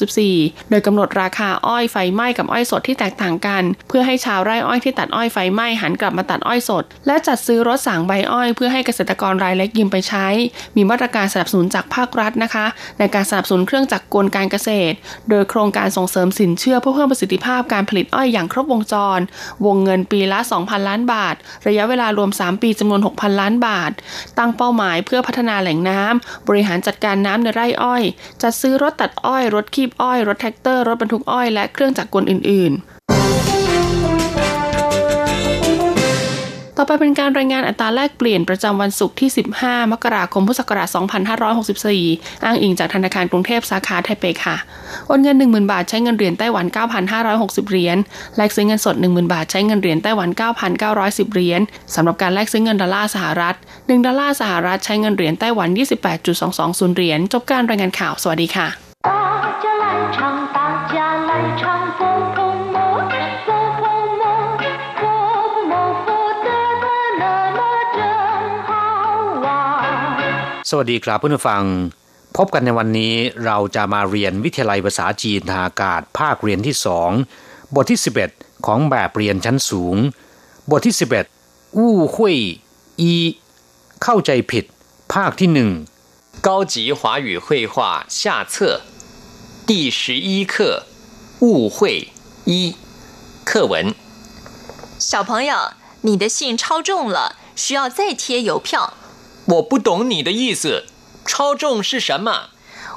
2564 โดยกำหนดราคาอ้อยไฟไหม้กับอ้อยสดที่แตกต่างกัน เพื่อให้ชาวไร่อ้อยที่ตัดอ้อยไฟไหม้หันกลับมาตัดอ้อยสด และจัดซื้อรถสางใบอ้อยเพื่อให้เกษตรกรรายเล็กยืมไปใช้ มีมาตรการสนับสนุนจากภาครัฐนะคะ ในการสนับสนุนเครื่องจักรกลการเกษตร โดยโครงการส่งเสริมสินเชื่อเพื่อเพิ่มประสิทธิภาพการผลิตอ้อยอย่างครบวงจร วงเงินปีละ 2,000 ล้านบบาท ระยะเวลารวม 3 ปีจำนวน 6,000 ล้านบาท ตั้งเป้าหมายเพื่อพัฒนาแหล่งน้ำ บริหารจัดการน้ำในไร่อ้อย จัดซื้อรถตัดอ้อย รถคีบอ้อย รถแท็กเตอร์ รถบรรทุกอ้อย และเครื่องจักรกลอื่น ๆ ต่อไปเป็นการรายงานอัตราแลกเปลี่ยนประจำวันศุกร์ที่ 15 มกราคมพุทธศักราช2564 อ้างอิงจากธนาคารกรุงเทพสาขาไทเปค่ะ โอนเงิน 10,000 บาทใช้เงินเหรียญไต้หวัน 9,560 เหรียญ แลกซื้อเงินสด 10,000 บาทใช้เงินเหรียญไต้หวัน 9,910 เหรียญสำหรับการแลกซื้อเงินดอลลาร์สหรัฐ 1 ดอลลาร์สหรัฐใช้เงินเหรียญไต้หวัน 28.220 เหรียญ จบการรายงานข่าว สวัสดีค่ะ สวัสดีครับเพื่อนฟัง พบกันในวันนี้เราจะมาเรียนวิทยาลัยภาษาจีนทางอากาศภาคเรียนที่สองบทที่ 11 ของแบบเรียนชั้นสูง บทที่ 11อู้หุยอีเข้าใจผิด ภาคที่หนึ่ง高级华语绘画下册第十一课误会一课文小朋友，你的信超重了，需要再贴邮票。 我不懂你的意思，超重是什么？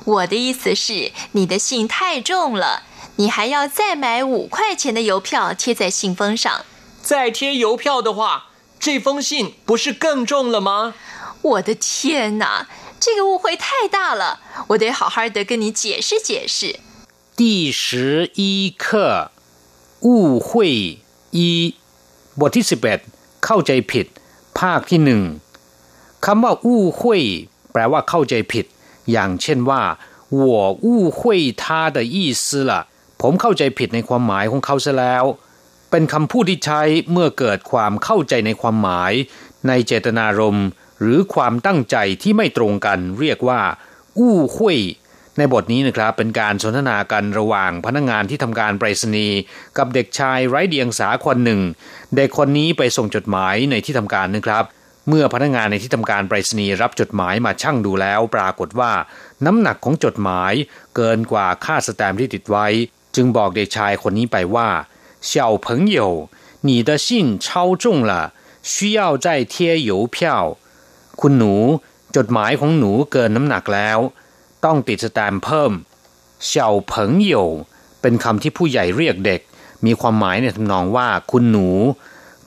我的意思是你的信太重了，你还要再买五块钱的邮票贴在信封上。再贴邮票的话，这封信不是更重了吗？我的天哪，这个误会太大了，我得好好的跟你解释解释。第十一课误会一บทที่สิบเอ็ดเข้าใจผิดภาคที่หนึ่ง คำว่าอู้หุยแปลว่าเข้าใจผิด อย่างเช่นว่า我误会他的意思了ผมเข้าใจผิดในความหมายของเขาซะแล้ว เป็นคำพูดที่ใช้เมื่อเกิดความเข้าใจในความหมาย ในเจตนารมณ์ หรือความตั้งใจที่ไม่ตรงกัน เรียกว่า อู้หุยในบทนี้นะครับเป็นการสนทนากันระหว่างพนักงงานที่ทำการไปรษณีย์กับเด็กชายไร้เดียงสาคนหนึ่ง เด็กคนนี้ไปส่งจดหมายในที่ทำการนะครับ เมื่อพนักงานในที่ทำการไปรษณีย์รับจดหมายมาชั่งดูแล้ว ปรากฏว่า น้ำหนักของจดหมายเกินกว่าค่าสแตมที่ติดไว้ จึงบอกเด็กชายคนนี้ไปว่า小朋友你的信超重了需要再贴邮票คุณหนู จดหมายของหนูเกินน้ำหนักแล้ว ต้องติดสแตมเพิ่มเฉาเผิงเหยวเป็นคำที่ผู้ใหญ่เรียกเด็ก มีความหมายในทำนองว่า คุณหนู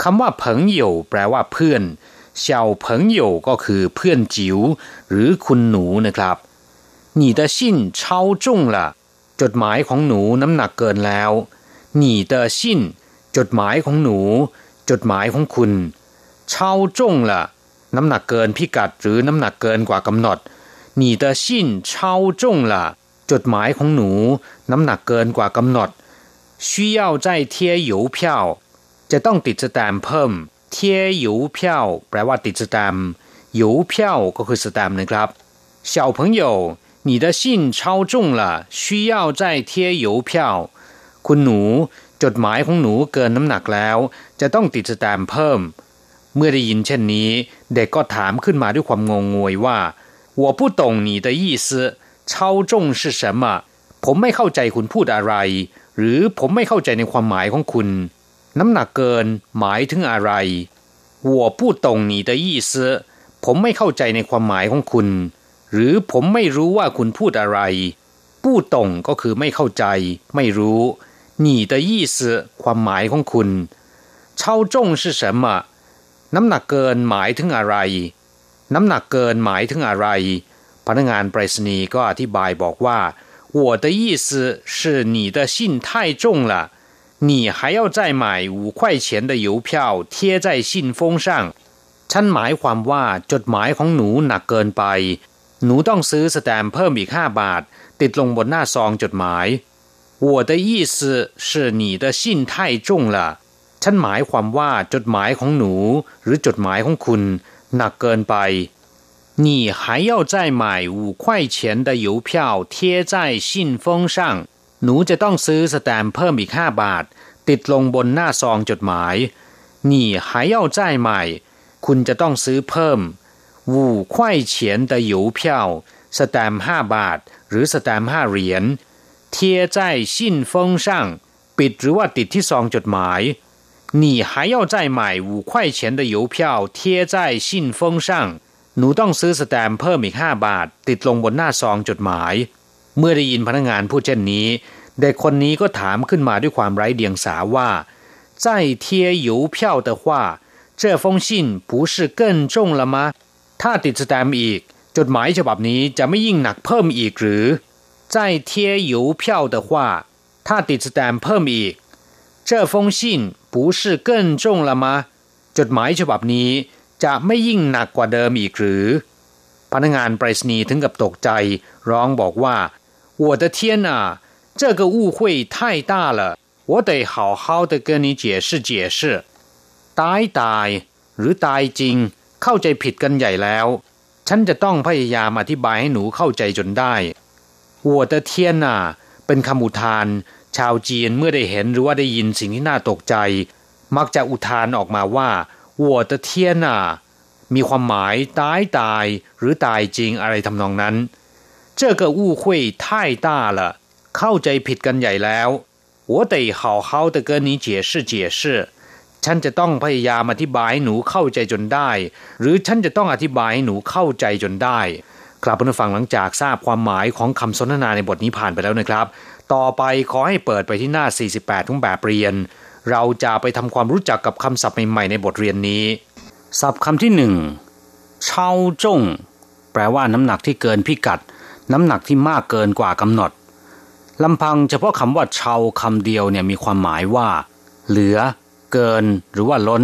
คำว่าเผิงเหยวแปลว่าเพื่อน เฉาเผิงโยก็คือเพื่อนจิ๋วหรือคุณหนูนะครับ你的信超重了จดหมายของหนูน้ำหนักเกินแล้ว你的信จดหมายของหนู จดหมายของคุณ超重了น้ำหนักเกินพิกัดหรือน้ำหนักเกินกว่ากำหนด你的信超重了จดหมายของหนู น้ำหนักเกินกว่ากำหนด需要再贴邮票จะต้องติดสแตมเพิ่ม เทียยูเพียวแปลว่าติดสแตมยูเพียวก็คือสแตมนะครับ小朋友你的信超重了需要再贴邮票คุณหนู จดหมายของหนูเกินน้ำหนักแล้ว จะต้องติดสแตมเพิ่ม เมื่อได้ยินเช่นนี้ เด็กก็ถามขึ้นมาด้วยความงงงวยว่า我不懂你的意思超重是什么ผมไม่เข้าใจคุณพูดอะไร หรือผมไม่เข้าใจในความหมายของคุณ น้ำหนักเกินหมายถึงอะไร我不懂你的意思ผมไม่เข้าใจในความหมายของคุณ หรือผมไม่รู้ว่าคุณพูดอะไรผู้ตงก็คือไม่เข้าใจ ไม่รู้你的意思ความหมายของคุณ超重是什么น้ำหนักเกินหมายถึงอะไร น้ำหนักเกินหมายถึงอะไร พนักงานไปรษณีย์ก็อธิบายบอกว่า我的意思是你的信太重了 你还要再买五块钱的邮票贴在信封上ฉันหมายความว่าจดหมายของหนูหนักเกินไป หนูต้องซื้อสแตมเพิ่มอีกห้าบาท ติดลงบนหน้าซองจดหมาย我的意思是你的信太重了ฉันหมายความว่าจดหมายของหนู หรือจดหมายของคุณ หนักเกินไป你还要再买五块钱的邮票贴在信封上 หนูจะต้องซื้อสแตม์เพิ่มอีกห้าบาท ติดลงบนหน้าซองจดหมายนี่หายเอาจใหม่ คุณจะต้องซื้อเพิ่มวู่ควเฉียนตะหยูเพี้ยวสแตมห้าบาท หรือสแตมห้าเหรียญเทียใจสิ้นฟงช่างปิดหรือว่าติดที่ซองจดหมายนี่หายเอาจ่ายใหม่ห้ยวเทนูต้องซื้อสแตมเพิ่มอีกห้บาท ติดลงบนหน้าซองจดหมาย เมื่อได้ยินพนักงานพูดเช่นนี้ เด็กคนนี้ก็ถามขึ้นมาด้วยความไร้เดียงสาว่า再贴邮票的话这封信不是更重了吗ถ้าติดสแตมป์อีก จดหมายฉบับนี้จะไม่ยิ่งหนักเพิ่มอีกหรือ再贴邮票的话ถ้าติดสแตมป์เพิ่มอีก这封信不是更重了吗จดหมายฉบับนี้จะไม่ยิ่งหนักกว่าเดิมอีกหรือ พนักงานไปรษณีย์ถึงกับตกใจ ร้องบอกว่า我的天啊 这个误会太大了我得好好的跟你解释解释ตายตายหรือตายจริง เข้าใจผิดกันใหญ่แล้ว ฉันจะต้องพยายามอธิบายให้หนูเข้าใจจนได้我的天啊เป็นคำอุทาน ชาวจีนเมื่อได้เห็นหรือว่าได้ยินสิ่งที่น่าตกใจ มักจะอุทานออกมาว่า我的天啊มีความหมายตายตาย หรือตายจริงอะไรทำนองนั้น这个误会太大了 เข้าใจผิดกันใหญ่แล้ว我得好好的跟你解释解释ฉันจะต้องพยายามอธิบายให้หนูเข้าใจจนได้ หรือฉันจะต้องอธิบายให้หนูเข้าใจจนได้กลับมาฟังหลังจากทราบความหมายของคำสนทนาในบทนี้ผ่านไปแล้วนะครับ ต่อไปขอให้เปิดไปที่หน้า 48ของแบบเรียน เราจะไปทำความรู้จักกับคำศัพท์ใหม่ๆในบทเรียนนี้ ศัพท์คำที่หนึ่งเช่าจงแปลว่าน้ำหนักที่เกินพิกัด น้ำหนักที่มากเกินกว่ากำหนด ลำพังเฉพาะคำว่าเชาคำเดียวเนี่ยมีความหมายว่า เหลือ เกิน หรือว่าล้น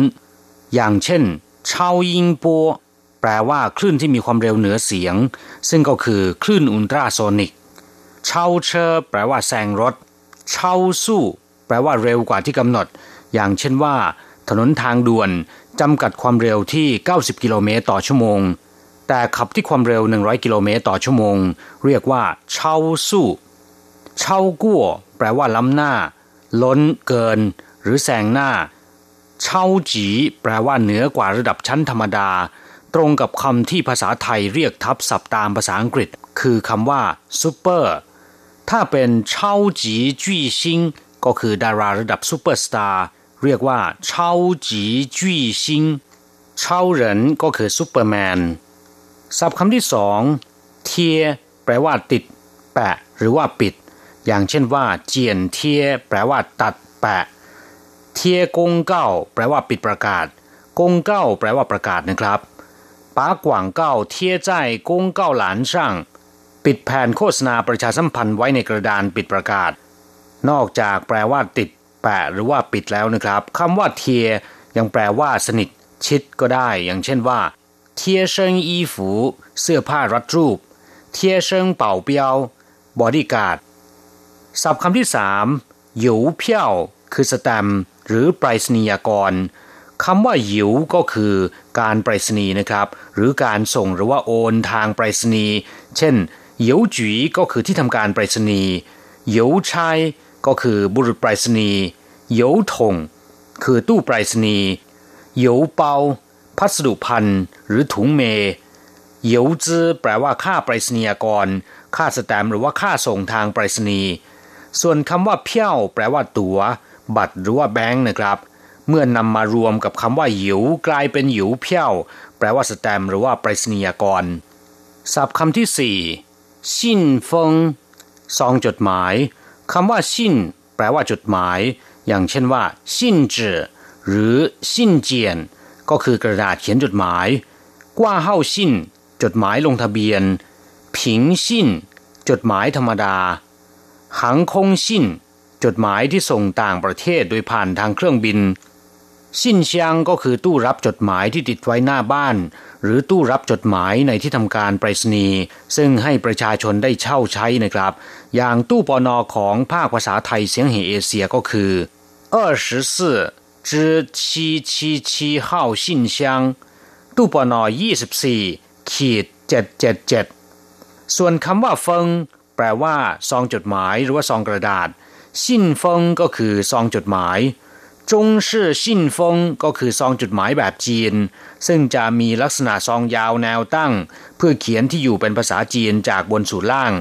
อย่างเช่นเชายิงโปแปลว่าคลื่นที่มีความเร็วเหนือเสียง ซึ่งก็คือคลื่นอุลตราโซนิกเชาเชอแปลว่าแซงรถเชาสู้ แปลว่าเร็วกว่าที่กำหนด อย่างเช่นว่า ถนนทางด่วนจำกัดความเร็วที่ 90 กิโลเมตรต่อชั่วโมง แต่ขับที่ความเร็ว 100 กิโลเมตรต่อชั่วโมง เรียกว่าเชาสู้ เช่ากั่วแปลว่าล้ำหน้า ล้นเกิน หรือแซงหน้า เช่าจีแปลว่าเหนือกว่าระดับชั้นธรรมดา ตรงกับคำที่ภาษาไทยเรียกทับศัพท์ตามภาษาอังกฤษ คือคำว่าซูเปอร์ถ้าเป็น超级巨星 ก็คือดาราระดับซูเปอร์สตาร์เรียกว่า超级巨星 超人 ก็คือซูเปอร์แมนศัพท์คำที่สอง贴 แปลว่าติด แปะ หรือว่าปิด อย่างเช่นว่า剪贴 แปลว่าตัดแปะ 贴公告 แปลว่าปิดประกาศ 公告 แปลว่าประกาศนะครับ把广告贴在公告栏上 ปิดแผ่นโฆษณาประชาสัมพันธ์ไว้ในกระดานปิดประกาศ นอกจากแปลว่าติด แปะหรือว่าปิดแล้วนะครับคำว่า 贴 ยังแปลว่าสนิท ชิดก็ได้ อย่างเช่นว่า 贴身衣服 เสื้อผ้ารัดรูป 贴身保镖 บอดี้การ์ด ศัพท์คำที่สามหยูเพี้ยวคือสแตมหรือไปรษณียกรคำว่าหยิวก็คือการไปรษณีย์นะครับ หรือการส่งหรือว่าโอนทางไปรษณีย์เช่นหยิวจีก็คือที่ทำการไปรษณีย์หยิวชัยก็คือบุรุษไปรษณีย์หยิวถงคือตู้ไปรษณีย์หยิวเปาพัสดุพันหรือถุงเมหยิวจื้อแปลว่าค่าไปรษณียกร ค่าสแตมหรือว่าค่าส่งทางไปรษณีย์ ส่วนคำว่าเพี้ยวแปลว่าตัว๋ว บัตรหรือว่าแบงค์นะครับ เมื่อนำมารวมกับคำว่าหยิว กลายเป็นหยิวเพี้ยว แปลว่าสแตมหรือว่าไปรษณียกรศัพท์คำที่สี่ชินฟงซองจดหมายคำว่าชินแปลว่าจดหมาย อย่างเช่นว่าชินจือหรือชินเจียน ก็คือกระดาษเขียนจดหมาย กว่าเฮาชินจดหมายลงทะเบียน ผิงชินจดหมายธรรมดา หังคงชินจดหมายที่ส่งต่างประเทศโดยผ่านทางเครื่องบินชินเชียงก็คือตู้รับจดหมายที่ติดไว้หน้าบ้าน หรือตู้รับจดหมายในที่ทำการไปรษณีย์ซึ่งให้ประชาชนได้เช่าใช้นะครับ อย่างตู้ปอนอของภาคภาษาไทยเสียงเหเอเชียก็คือ24之777号信箱ตู้ปอนอ24ขีด777ส่วนคำว่าเฟิง แปลว่า ซองจดหมายหรือว่าซองกระดาษซินฟงก็คือซองจดหมายจงชื่อซินฟงก็คือซองจดหมายแบบจีน ซึ่งจะมีลักษณะซองยาวแนวตั้ง เพื่อเขียนที่อยู่เป็นภาษาจีนจากบนสู่ล่าง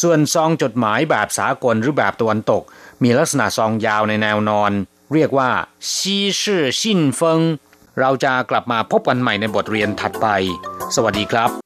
ส่วนซองจดหมายแบบสากลหรือแบบตะวันตก มีลักษณะซองยาวในแนวนอน เรียกว่าซีชื่อชินเฟิงเราจะกลับมาพบกันใหม่ในบทเรียนถัดไป สวัสดีครับ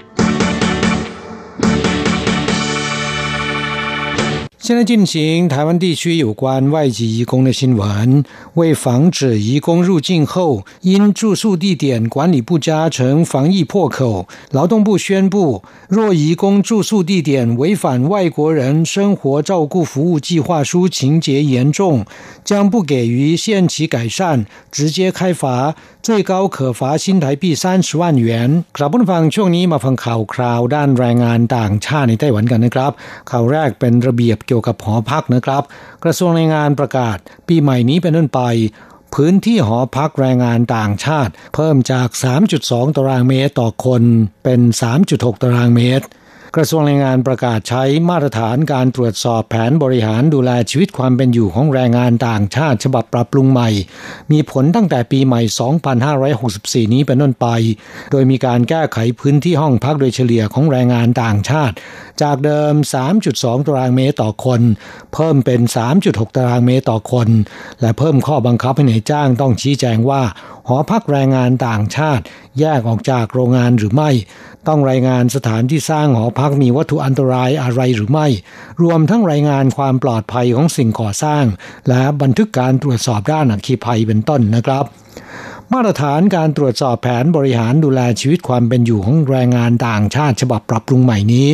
现在进行台湾地区有关外籍移工的新闻。为防止移工入境后因住宿地点管理不佳成防疫破口，劳动部宣布，若移工住宿地点违反外国人生活照顾服务计划书情节严重，将不给予限期改善，直接开罚，最高可罚新台币三十万元。ครับผู้ฟังช่วงนี้มาฟังข่าวคราวด้านแรงงานต่างชาติในไต้หวันกันนะครับข่าวแรกเป็นระเบียบเกี่ยวกับหอพักนะครับ กระทรวงแรงงานประกาศ ปีใหม่นี้เป็นต้นไป พื้นที่หอพักแรงงานต่างชาติ เพิ่มจาก 3.2 ตารางเมตรต่อคนเป็น 3.6 ตารางเมตร กระทรวงแรงงานประกาศใช้มาตรฐานการตรวจสอบแผนบริหารดูแลชีวิตความเป็นอยู่ของแรงงานต่างชาติฉบับปรับปรุงใหม่ มีผลตั้งแต่ปีใหม่ 2564 นี้เป็นต้นไป โดยมีการแก้ไขพื้นที่ห้องพักโดยเฉลี่ยของแรงงานต่างชาติ จากเดิม 3.2 ตารางเมตรต่อคน เพิ่มเป็น 3.6 ตารางเมตรต่อคน และเพิ่มข้อบังคับให้นายจ้างต้องชี้แจงว่าหอพักแรงงานต่างชาติ แยกออกจากโรงงานหรือไม่ ต้องรายงานสถานที่สร้างหอพักมีวัตถุอันตรายอะไรหรือไม่ รวมทั้งรายงานความปลอดภัยของสิ่งก่อสร้าง และบันทึกการตรวจสอบด้านอัคคีภัยเป็นต้นนะครับ มาตรฐานการตรวจสอบแผนบริหารดูแลชีวิตความเป็นอยู่ของแรงงานต่างชาติฉบับปรับปรุงใหม่นี้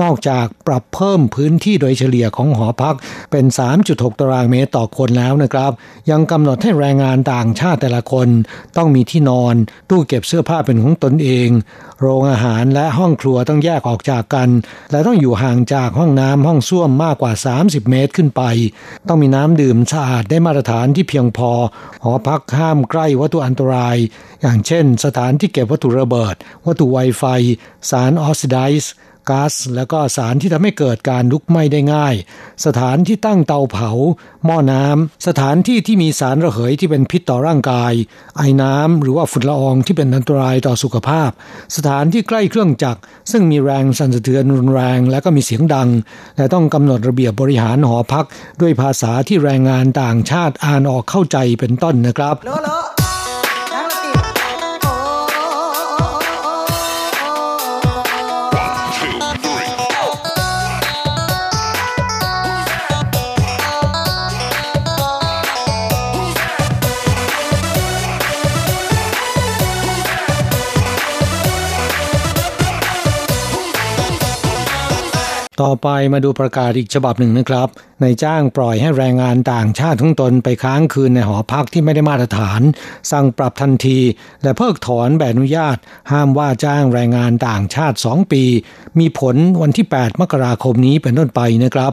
นอกจากปรับเพิ่มพื้นที่โดยเฉลี่ยของหอพักเป็น 3.6 ตารางเมตรต่อคนแล้วนะครับ ยังกำหนดให้แรงงานต่างชาติแต่ละคน ต้องมีที่นอน ตู้เก็บเสื้อผ้าเป็นของตนเอง โรงอาหารและห้องครัวต้องแยกออกจากกัน และต้องอยู่ห่างจากห้องน้ำห้องส้วมมากกว่า 30 เมตรขึ้นไป ต้องมีน้ำดื่มสะอาดได้มาตรฐานที่เพียงพอ หอพักห้ามใกล้วัตถุอันตตราย อย่างเช่น สถานที่เก็บวัตถุระเบิด วัตถุไวไฟ สารออกซิไดซ์ก๊าซและก็สารที่ทำให้เกิดการลุกไหม้ได้ง่าย สถานที่ตั้งเตาเผา หม้อน้ำ สถานที่ที่มีสารระเหยที่เป็นพิษต่อร่างกาย ไอ้น้ำหรือว่าฝุ่นละอองที่เป็นอันตรายต่อสุขภาพ สถานที่ใกล้เครื่องจักร ซึ่งมีแรงสั่นสะเทือนรุนแรงและก็มีเสียงดัง และต้องกำหนดระเบียบบริหารหอพัก ด้วยภาษาที่แรงงานต่างชาติอ่านออกเข้าใจเป็นต้นนะครับ ต่อไปมาดูประกาศอีกฉบับหนึ่งนะครับนายจ้างปล่อยให้แรงงานต่างชาติทั้งตนไปค้างคืนในหอพักที่ไม่ได้มาตรฐาน สั่งปรับทันที และเพิกถอนใบอนุญาต ห้ามว่าจ้างแรงงานต่างชาติ 2 ปี มีผลวันที่ 8 มกราคมนี้เป็นต้นไปนะครับ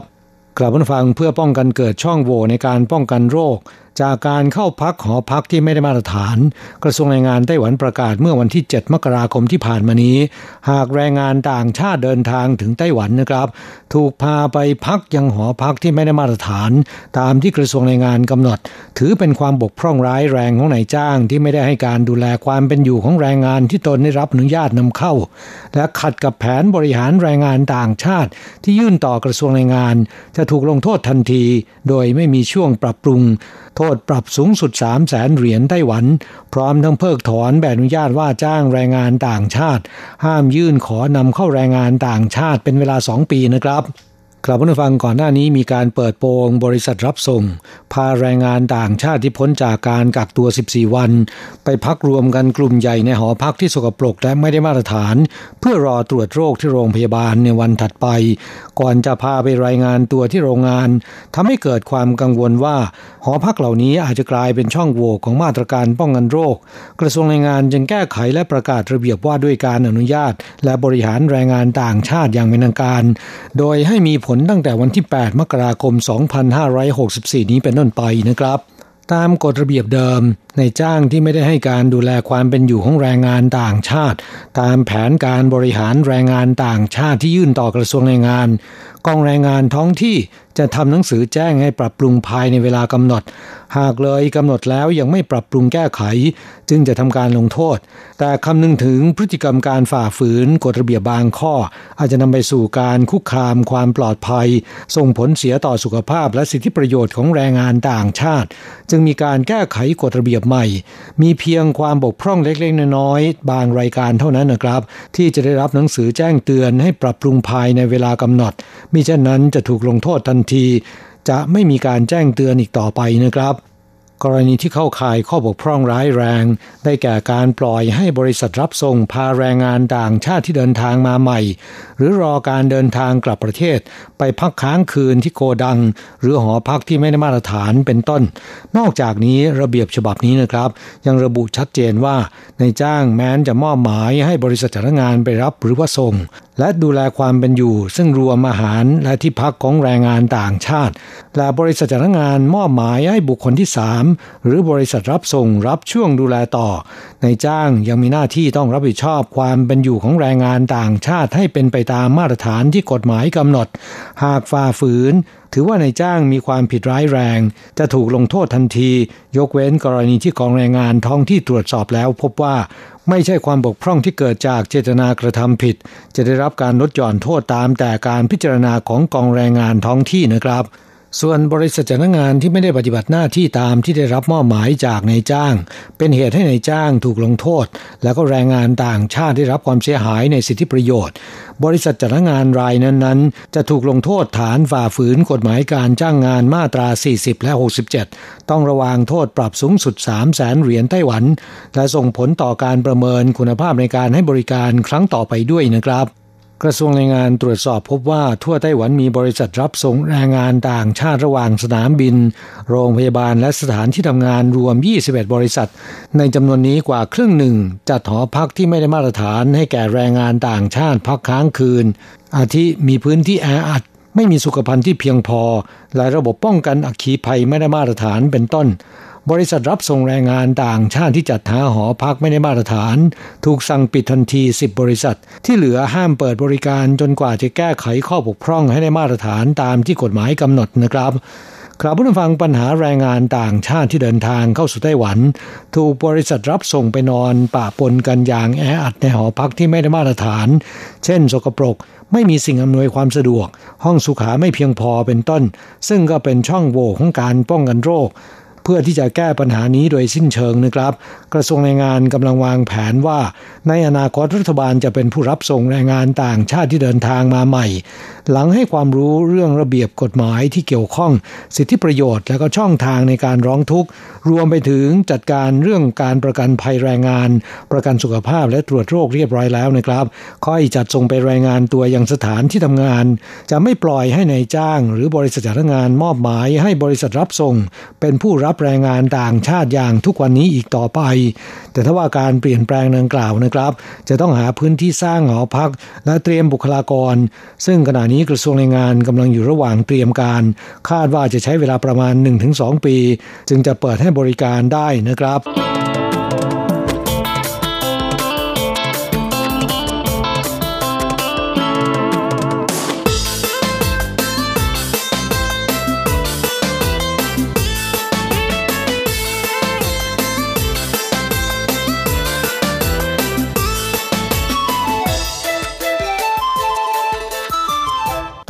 กลับมาฟังเพื่อป้องกันเกิดช่องโหว่ในการป้องกันโรคจากการเข้าพักหอพักที่ไม่ได้มาตรฐาน กระทรวงแรงงานไต้หวันประกาศเมื่อวันที่ 7 มกราคมที่ผ่านมานี้ หากแรงงานต่างชาติเดินทางถึงไต้หวันนะครับ ถูกพาไปพักยังหอพักที่ไม่ได้มาตรฐาน ตามที่กระทรวงแรงงานกำหนด ถือเป็นความบกพร่องร้ายแรงของนายจ้าง ที่ไม่ได้ให้การดูแลความเป็นอยู่ของแรงงานที่ตนได้รับอนุญาตนำเข้า และขัดกับแผนบริหารแรงงานต่างชาติ ที่ยื่นต่อกระทรวงแรงงาน จะถูกลงโทษทันที โดยไม่มีช่วงปรับปรุงโทษปรับสูงสุด 3 0 0แสนเหรียญไต้หวัน พร้อมทั้งเพิกถอนใบอนุญาตว่าจ้างแรงงานต่างชาติ ห้ามยื่นขอนำเข้าแรงงานต่างชาติเป็นเวลา 2 ปีนะครับ ครับผู้ฟังก่อนหน้านี้มีการเปิดโปงบริษัทรับส่ง พาแรงงานต่างชาติที่พ้นจากการกักตัว 14 วัน ไปพักรวมกันกลุ่มใหญ่ในหอพักที่สกปรกและไม่ได้มาตรฐาน เพื่อรอตรวจโรคที่โรงพยาบาลในวันถัดไป ก่อนจะพาไปรายงานตัวที่โรงงานทำให้เกิดความกังวลว่า หอพักเหล่านี้อาจจะกลายเป็นช่องโหว่ของมาตรการป้องกันโรค กระทรวงแรงงานจึงแก้ไขและประกาศระเบียบว่าด้วยการอนุญาต และบริหารแรงงานต่างชาติอย่างเป็นทางการ โดยให้มีผลตั้งแต่วันที่ 8 มกราคม 2564 นี้เป็นต้นไปนะครับ ตามกฎระเบียบเดิมในจ้างที่ไม่ได้ให้การดูแลความเป็นอยู่ของแรงงานต่างชาติ ตามแผนการบริหารแรงงานต่างชาติที่ยื่นต่อกระทรวงแรงงาน กองแรงงานท้องที่ จะทำหนังสือแจ้งให้ปรับปรุงภายในเวลากำหนด หากเลยกำหนดแล้วยังไม่ปรับปรุงแก้ไข จึงจะทำการลงโทษ แต่คำนึงถึงพฤติกรรมการฝ่าฝืนกฎระเบียบบางข้อ อาจจะนำไปสู่การคุกคามความปลอดภัย ส่งผลเสียต่อสุขภาพและสิทธิประโยชน์ของแรงงานต่างชาติ จึงมีการแก้ไขกฎระเบียบใหม่ มีเพียงความบกพร่องเล็กๆน้อยๆบางรายการเท่านั้นนะครับ ที่จะได้รับหนังสือแจ้งเตือนให้ปรับปรุงภายในเวลากำหนดมิเช่นนั้นจะถูกลงโทษทันทีจะไม่มีการแจ้งเตือนอีกต่อไปนะครับ กรณีที่เข้าข่ายข้อบกพร่องร้ายแรง ได้แก่การปล่อยให้บริษัทรับส่งพาแรงงานต่างชาติที่เดินทางมาใหม่ หรือรอการเดินทางกลับประเทศ ไปพักค้างคืนที่โกดัง หรือหอพักที่ไม่ได้มาตรฐานเป็นต้น นอกจากนี้ระเบียบฉบับนี้นะครับ ยังระบุชัดเจนว่าในจ้างแม้นจะมอบหมายให้บริษัทจ้างงานไปรับหรือว่าส่ง และดูแลความเป็นอยู่ ซึ่งรวมอาหารและที่พักของแรงงานต่างชาติ และบริษัทจ้างงานมอบหมายให้บุคคลที่3หรือบริษัทรับส่งรับช่วงดูแลต่อ ในจ้างยังมีหน้าที่ต้องรับผิดชอบความเป็นอยู่ของแรงงานต่างชาติให้เป็นไปตามมาตรฐานที่กฎหมายกำหนด หากฝ่าฝืน ถือว่าในจ้างมีความผิดร้ายแรง จะถูกลงโทษทันที ยกเว้นกรณีที่กองแรงงานท้องที่ตรวจสอบแล้วพบว่าไม่ใช่ความบกพร่องที่เกิดจากเจตนากระทำผิด จะได้รับการลดหย่อนโทษตามแต่การพิจารณาของกองแรงงานท้องที่นะครับ ส่วนบริษัทจ้างงานที่ไม่ได้ปฏิบัติหน้าที่ตามที่ได้รับมอบหมายจากนายจ้าง เป็นเหตุให้ในายจ้างถูกลงโทษ แล้วก็แรงงานต่างชาติได้รับความเสียหายในสิทธิประโยชน์ บริษัทจ้างงานรายนั้นๆ จะถูกลงโทษฐานฝ่าฝืนกฎหมายการจ้างงานมาตรา 40 และ 67 ต้องระวางโทษปรับสูงสุด 3 0 0แสนเหรียญไต้หวัน และส่งผลต่อการประเมินคุณภาพในการให้บริการครั้งต่อไปด้วยนะครับ กระทรวงแรงงานตรวจสอบพบว่าทั่วไต้หวันมีบริษัทรับส่งแรงงานต่างชาติระหว่างสนามบิน โรงพยาบาลและสถานที่ทำงานรวม 21 บริษัท ในจำนวนนี้กว่าครึ่งหนึ่งจัดหอพักที่ไม่ได้มาตรฐานให้แก่แรงงานต่างชาติพักค้างคืน อาทิมีพื้นที่แออัด ไม่มีสุขภัณฑ์ที่เพียงพอ และระบบป้องกันอัคคีภัยไม่ได้มาตรฐานเป็นต้น บริษัทรับส่งแรงงานต่างชาติที่จัดหาหอพักไม่ได้มาตรฐาน ถูกสั่งปิดทันที 10 บริษัท ที่เหลือห้ามเปิดบริการจนกว่าจะแก้ไขข้อบกพร่องให้ได้มาตรฐานตามที่กฎหมายกำหนดนะครับครับผู้ฟังปัญหาแรงงานต่างชาติที่เดินทางเข้าสู่ไต้หวัน ถูกบริษัทรับส่งไปนอนปะปนกันอย่างแออัดในหอพักที่ไม่ได้มาตรฐาน เช่น สกปรก ไม่มีสิ่งอำนวยความสะดวก ห้องสุขาไม่เพียงพอเป็นต้น ซึ่งก็เป็นช่องโหว่ของการป้องกันโรค พื่อที่จะแก้ปัญหานี้โดยสิ้นเชิงนะครับ กระทรวงแรงงานกำลังวางแผนว่า ในอนาคตรัฐบาลจะเป็นผู้รับส่งแรงงานต่างชาติที่เดินทางมาใหม่ หลังให้ความรู้เรื่องระเบียบกฎหมายที่เกี่ยวข้อง สิทธิประโยชน์และก็ช่องทางในการร้องทุกข์รวมไปถึงจัดการเรื่องการประกันภัยแรงงาน ประกันสุขภาพและตรวจโรคเรียบร้อยแล้วนะครับ ค่อยจัดส่งไปรายงานตัวยังสถานที่ทำงาน จะไม่ปล่อยให้ในายจ้าง หรือบริษัทจ้างงานมอบหมายให้บริษัทรับส่ง เป็นผู้รับแรงงานต่างชาติอย่างทุกวันนี้อีกต่อไป แต่ถ้าว่าการเปลี่ยนแปลงดังกล่าวนะครับ จะต้องหาพื้นที่สร้างหอพัก และเตรียมบุคลากร ซึ่งขณะนี้กระทรวงแรงงานกำลังอยู่ระหว่างเตรียมการ คาดว่าจะใช้เวลาประมาณ 1-2 ปี จึงจะเปิดให้บริการได้นะครับ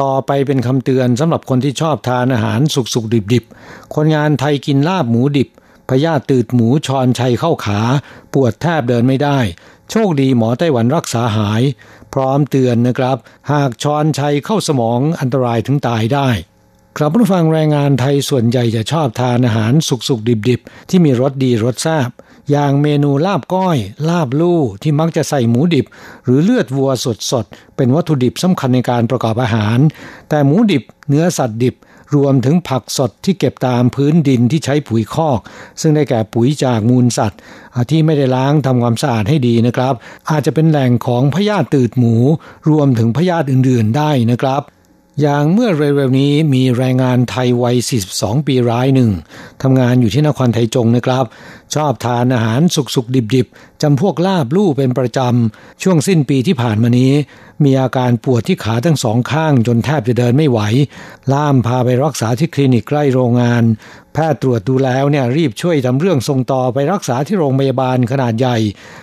ต่อไปเป็นคำเตือนสำหรับคนที่ชอบทานอาหารสุกๆดิบๆคนงานไทยกินลาบหมูดิบพยาธิตืดหมูชอนชัยเข้าขา ปวดแทบเดินไม่ได้ โชคดีหมอไต้หวันรักษาหาย พร้อมเตือนนะครับ หากชอนชัยเข้าสมองอันตรายถึงตายได้ครับผู้ฟังแรงงานไทยส่วนใหญ่จะชอบทานอาหารสุกๆดิบๆ ที่มีรสดีรสแซ่บ อย่างเมนูลาบก้อย ลาบลู่ที่มักจะใส่หมูดิบ หรือเลือดวัวสดๆ เป็นวัตถุดิบสำคัญในการประกอบอาหาร แต่หมูดิบเนื้อสัตว์ดิบ รวมถึงผักสดที่เก็บตามพื้นดินที่ใช้ปุ๋ยคอก ซึ่งได้แก่ปุ๋ยจากมูลสัตว์ ที่ไม่ได้ล้างทำความสะอาดให้ดีนะครับ อาจจะเป็นแหล่งของพยาธิตืดหมู รวมถึงพยาธิอื่น ๆ ได้นะครับ อย่างเมื่อเร็วๆนี้มีแรงงานไทยวัย 42 ปีรายหนึ่งทำงานอยู่ที่นครไทยจงนะครับ ชอบทานอาหารสุกๆ ดิบๆจำพวกลาบลู่เป็นประจำ ช่วงสิ้นปีที่ผ่านมานี้ มีอาการปวดที่ขาทั้งสองข้างจนแทบจะเดินไม่ไหว ล่ามพาไปรักษาที่คลินิกใกล้โรงงาน แพทย์ตรวจดูแล้วเนี่ยรีบช่วยทำเรื่องส่งต่อไปรักษาที่โรงพยาบาลขนาดใหญ่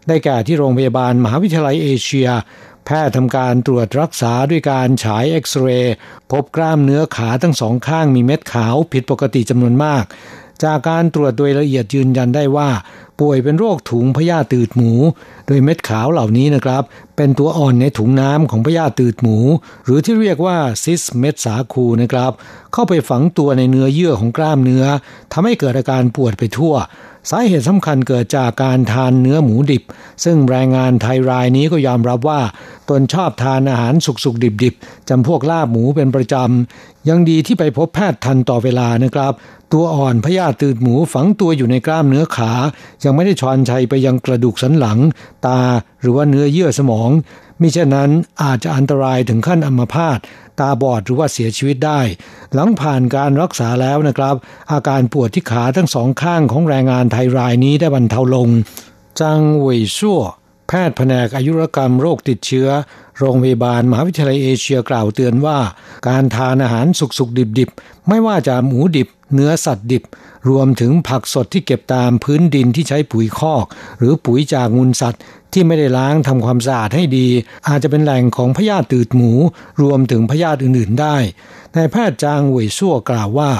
ได้แก่ที่โรงพยาบาลมหาวิทยาลัยเอเชีย แพทย์ทำการตรวจรักษาด้วยการฉายเอ็กซเรย์พบกล้ามเนื้อขาทั้งสองข้างมีเม็ดขาวผิดปกติจำนวนมาก จากการตรวจโดยละเอียดยืนยันได้ว่า ป่วยเป็นโรคถุงพยาธิตืดหมู โดยเม็ดขาวเหล่านี้นะครับ เป็นตัวอ่อนในถุงน้ำของพยาธิตืดหมู หรือที่เรียกว่าซิสเม็ดสาคูนะครับ เข้าไปฝังตัวในเนื้อเยื่อของกล้ามเนื้อทำให้เกิดอาการปวดไปทั่ว สาเหตุสำคัญเกิดจากการทานเนื้อหมูดิบ ซึ่งแรงงานไทยรายนี้ก็ยอมรับว่า ตนชอบทานอาหารสุกๆ ดิบๆจำพวกลาบหมูเป็นประจำ ยังดีที่ไปพบแพทย์ทันต่อเวลานะครับ ตัวอ่อนพยาธิตืดหมูฝังตัวอยู่ในกล้ามเนื้อขา ยังไม่ได้ชอนชัยไปยังกระดูกสันหลัง ตาหรือว่าเนื้อเยื่อสมอง มิฉะนั้นอาจจะอันตรายถึงขั้นอัมพาตตาบอดหรือว่าเสียชีวิตได้ หลังผ่านการรักษาแล้วนะครับ อาการปวดที่ขาทั้งสองข้างของแรงงานไทยรายนี้ได้บรรเทาลง จังเวยชั่ว แพทย์แผนกอายุรกรรมโรคติดเชื้อ โรงพยาบาลมหาวิทยาลัยเอเชียกล่าวเตือนว่า การทานอาหารสุกๆดิบๆ ไม่ว่าจะหมูดิบเนื้อสัตว์ดิบ รวมถึงผักสดที่เก็บตามพื้นดินที่ใช้ปุ๋ยคอก หรือปุ๋ยจากมูสัตว์ ที่ไม่ได้ล้างทำความสะอาดให้ดี อาจจะเป็นแหล่งของพยาธิตืดหมู รวมถึงพยาธิอื่นๆได้นายแพทย์จางหวยซั่วกล่าวว่า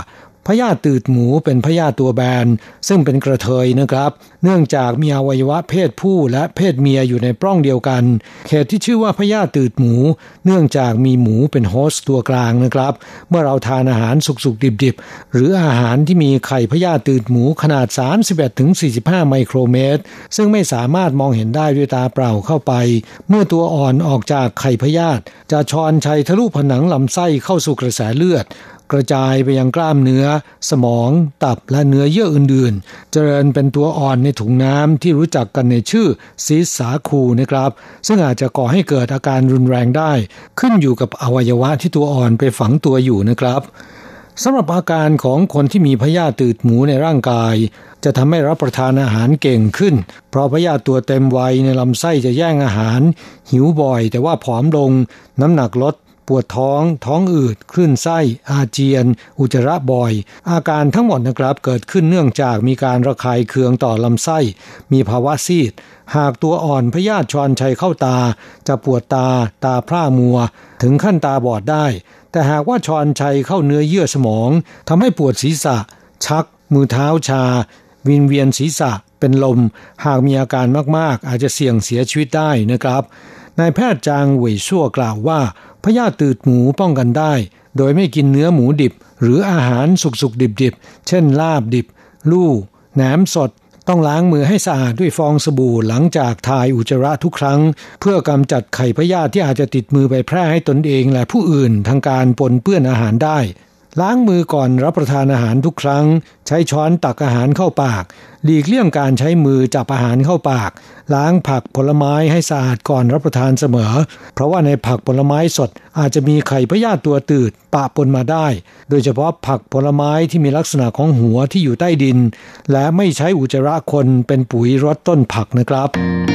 พยาธิตืดหมูเป็นพยาธิตัวแบน ซึ่งเป็นกระเทยนะครับ เนื่องจากมีอวัยวะเพศผู้และเพศเมียอยู่ในปล้องเดียวกัน เขตที่ชื่อว่าพยาธิตืดหมู เนื่องจากมีหมูเป็นโฮสต์ตัวกลางนะครับ เมื่อเราทานอาหารสุกๆดิบๆ หรืออาหารที่มีไข่พยาธิตืดหมูขนาด 31-45 ไมโครเมตร ซึ่งไม่สามารถมองเห็นได้ด้วยตาเปล่าเข้าไป เมื่อตัวอ่อนออกจากไข่พยาธิจะชอนชัยทะลุผนังลำไส้เข้าสู่กระแสเลือด กระจายไปยังกล้ามเนื้อ สมอง ตับและเนื้อเยื่ออื่นๆ เจริญเป็นตัวอ่อนในถุงน้ำที่รู้จักกันในชื่อซีสาคูนะครับ ซึ่งอาจจะก่อให้เกิดอาการรุนแรงได้ ขึ้นอยู่กับอวัยวะที่ตัวอ่อนไปฝังตัวอยู่นะครับสำหรับอาการของคนที่มีพยาธิตืดหมูในร่างกาย จะทำให้รับประทานอาหารเก่งขึ้น เพราะพยาธิตัวเต็มวัยในลำไส้จะแย่งอาหาร หิวบ่อยแต่ว่าผอมลง น้ำหนักลด ปวดท้อง ท้องอืด คลื่นไส้ อาเจียน อุจจาระบ่อย อาการทั้งหมดนะครับเกิดขึ้นเนื่องจากมีการระคายเคืองต่อลำไส้ มีภาวะซีด หากตัวอ่อนพยาธิชอนชัยเข้าตา จะปวดตา ตาพร่ามัว ถึงขั้นตาบอดได้ แต่หากว่าชอนชัยเข้าเนื้อเยื่อสมองทำให้ปวดศีรษะ ชัก มือเท้าชา วินเวียนศีรษะ เป็นลม หากมีอาการมากๆ อาจจะเสี่ยงเสียชีวิตได้นะครับ นายแพทย์จางเหวยชั่วกล่าวว่าพยาธิตืดหมูป้องกันได้ โดยไม่กินเนื้อหมูดิบ หรืออาหารสุกๆดิบๆ เช่นลาบดิบ ลู่แหนมสด ต้องล้างมือให้สะอาดด้วยฟองสบู่หลังจากถ่ายอุจจาระทุกครั้ง เพื่อกำจัดไข่พยาธิที่อาจจะติดมือไปแพร่ให้ตนเองและผู้อื่นทางการปนเปื้อนอาหารได้ ล้างมือก่อนรับประทานอาหารทุกครั้ง ใช้ช้อนตักอาหารเข้าปาก หลีกเลี่ยงการใช้มือจับอาหารเข้าปาก ล้างผักผลไม้ให้สะอาดก่อนรับประทานเสมอ เพราะว่าในผักผลไม้สดอาจจะมีไข่พยาธิตัวตืดปะปนมาได้ โดยเฉพาะผักผลไม้ที่มีลักษณะของหัวที่อยู่ใต้ดิน และไม่ใช้อุจจาระคนเป็นปุ๋ยรดต้นผักนะครับ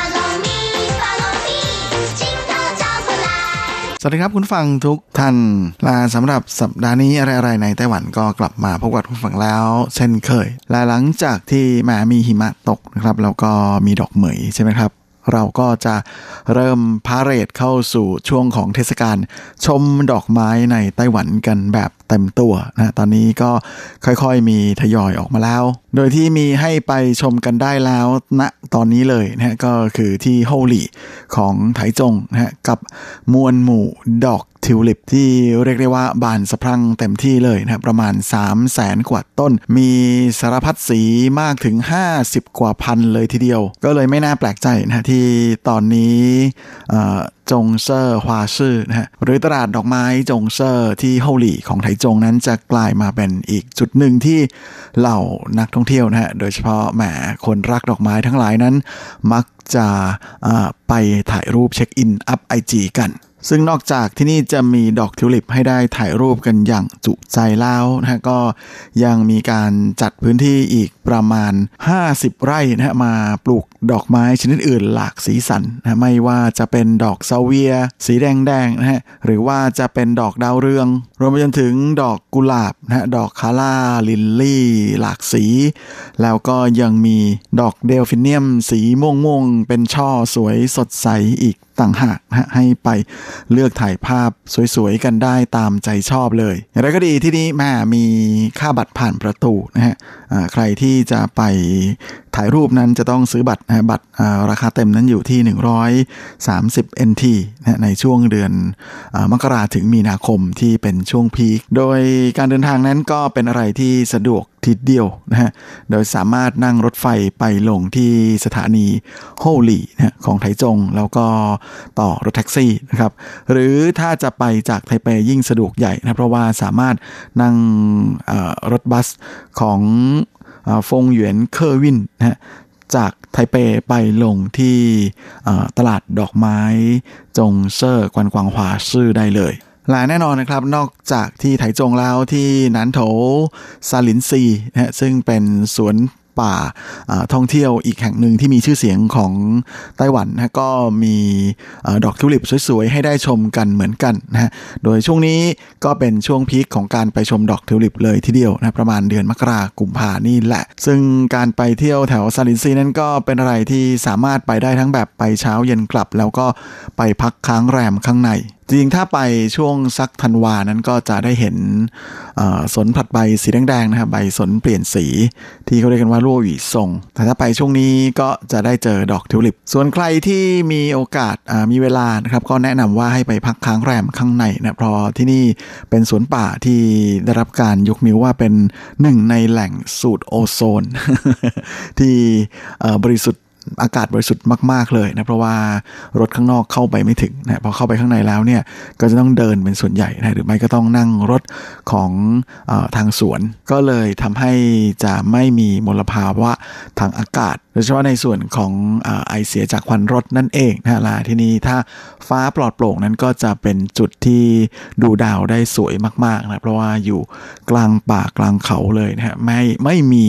สวัสดีครับคุณฟังทุกท่านลาสำหรับสัปดาห์นี้อะไรๆในไต้หวันก็กลับมาพบกับคุณฟังแล้ว เช่นเคยและหลังจากที่มามีหิมะตกนะครับแล้วก็มีดอกเหมยใช่ไหมครับ เราก็จะเริ่มพาเรดเข้าสู่ช่วงของเทศกาลชมดอกไม้ในไต้หวันกันแบบ เต็มตัวนะตอนนี้ก็ค่อยๆมีทยอยออกมาแล้ว โดยที่มีให้ไปชมกันได้แล้วณนะตอนนี้เลยนะก็คือที่โฮลี่ของไถจงนะกับมวลหมู่ดอกทิวลิปที่เรียกได้ว่าบานสะพรั่งเต็มที่เลยนะประมาณ 3 0 0แสนกว่าต้น มีสารพัดสีมากถึง 50 กว่าพันเลยทีเดียว ก็เลยไม่น่าแปลกใจนะที่ตอนนี้ จงเซอร์ฮวาซื่อนะฮะหรือตลาดดอกไม้จงเซอร์ที่โฮาหลี่ของไถจงนั้นจะกลายมาเป็นอีกจุดหนึ่งที่เหล่านักท่องเที่ยวนะฮะโดยเฉพาะแหมคนรักดอกไม้ทั้งหลายนั้น มักจะไปถ่ายรูปเช็คอินอัพ IG กันซึ่งนอกจากที่นี่จะมีดอกทิวลิปให้ได้ถ่ายรูปกันอย่างจุใจแล้วนะก็ยังมีการจัดพื้นที่อีกประมาณ 50 ไร่นะฮะมาปลูกดอกไม้ชนิดอื่นหลากสีสันนะไม่ว่าจะเป็นดอกซัลเวีย สีแดงๆนะฮะหรือว่าจะเป็นดอกดาวเรือง รวมไปจนถึงดอกกุหลาบนะฮะดอก calla lily หลากสี แล้วก็ยังมีดอกเดลฟินเนียม สีม่วงๆเป็นช่อสวยสดใสอีกต่างหากนะให้ไปเลือกถ่ายภาพสวยๆกันได้ตามใจชอบเลยอย่างไรก็ดีที่นี้แม่มีค่าบัตรผ่านประตูนะฮะใครที่จะไปถ่ายรูปนั้นจะต้องซื้อบัตรนะบัตรราคาเต็มนั้นอยู่ที่ 130 NT นะในช่วงเดือนมกราถึงมีนาคมที่เป็นช่วงพีค โดยการเดินทางนั้นก็เป็นอะไรที่สะดวกทีเดียวนะฮะ โดยสามารถนั่งรถไฟไปลงที่สถานีโฮลี่นะของไถจง แล้วก็ต่อรถแท็กซี่นะครับ หรือถ้าจะไปจากไทเปยิ่งสะดวกใหญ่นะเพราะว่าสามารถนั่งรถบัสของ 丰原客运 นะฮะจากไทเปไปลงที่ตลาดดอกไม้中社观光花市 ได้เลยและแน่นอนนะครับนอกจากที่ไถจงแล้วที่นันโถซาลินซีนะฮะซึ่งเป็นสวน ป่าท่องเที่ยวอีกแห่งหนึ่งที่มีชื่อเสียงของไต้หวันนะก็มีดอกทิวลิปสวยๆ ให้ได้ชมกันเหมือนกันนะฮะโดยช่วงนี้ก็เป็นช่วงพีคของการไปชมดอกทิวลิปเลยทีเดียวนะประมาณเดือนมกราคมพานี่แหละ ซึ่งการไปเที่ยวแถวซาลินซีนั้นก็เป็นอะไรที่สามารถไปได้ทั้งแบบไปเช้าเย็นกลับ แล้วก็ไปพักค้างแรมข้างในจริงถ้าไปช่วงสักธันวานั้นก็จะได้เห็นสนผัดใบสีแดงๆนะครับใบสนเปลี่ยนสี ที่เขาเรียกกันว่ารั่วหวีส่งแต่ถ้าไปช่วงนี้ก็จะได้เจอดอกทิวลิป ส่วนใครที่มีโอกาสมีเวลานะครับก็แนะนำว่าให้ไปพักค้างแรมข้างในนะเพราะที่นี่เป็นสวนป่าที่ได้รับการยกนิ้วว่าเป็นหนึ่งในแหล่งสูตรโอโซน ที่บริสุทธิ์ อากาศบริสุทธิ์มาก ๆ เลยนะเพราะว่ารถข้างนอกเข้าไปไม่ถึงนะพอเข้าไปข้างในแล้วเนี่ยก็จะต้องเดินเป็นส่วนใหญ่นะหรือไม่ก็ต้องนั่งรถของอทางสวน ก็เลยทำให้จะไม่มีมลภาวะทางอากาศโดยเฉพาะในส่วนของไอเสียจากควันรถนั่นเองนะลาที่นี้ถ้าฟ้าปลอดโปร่งนั้นก็จะเป็นจุดที่ดูดาวได้สวยมากๆนะเพราะว่าอยู่กลางป่ากลางเขาเลยนะฮะไม่ไม่มี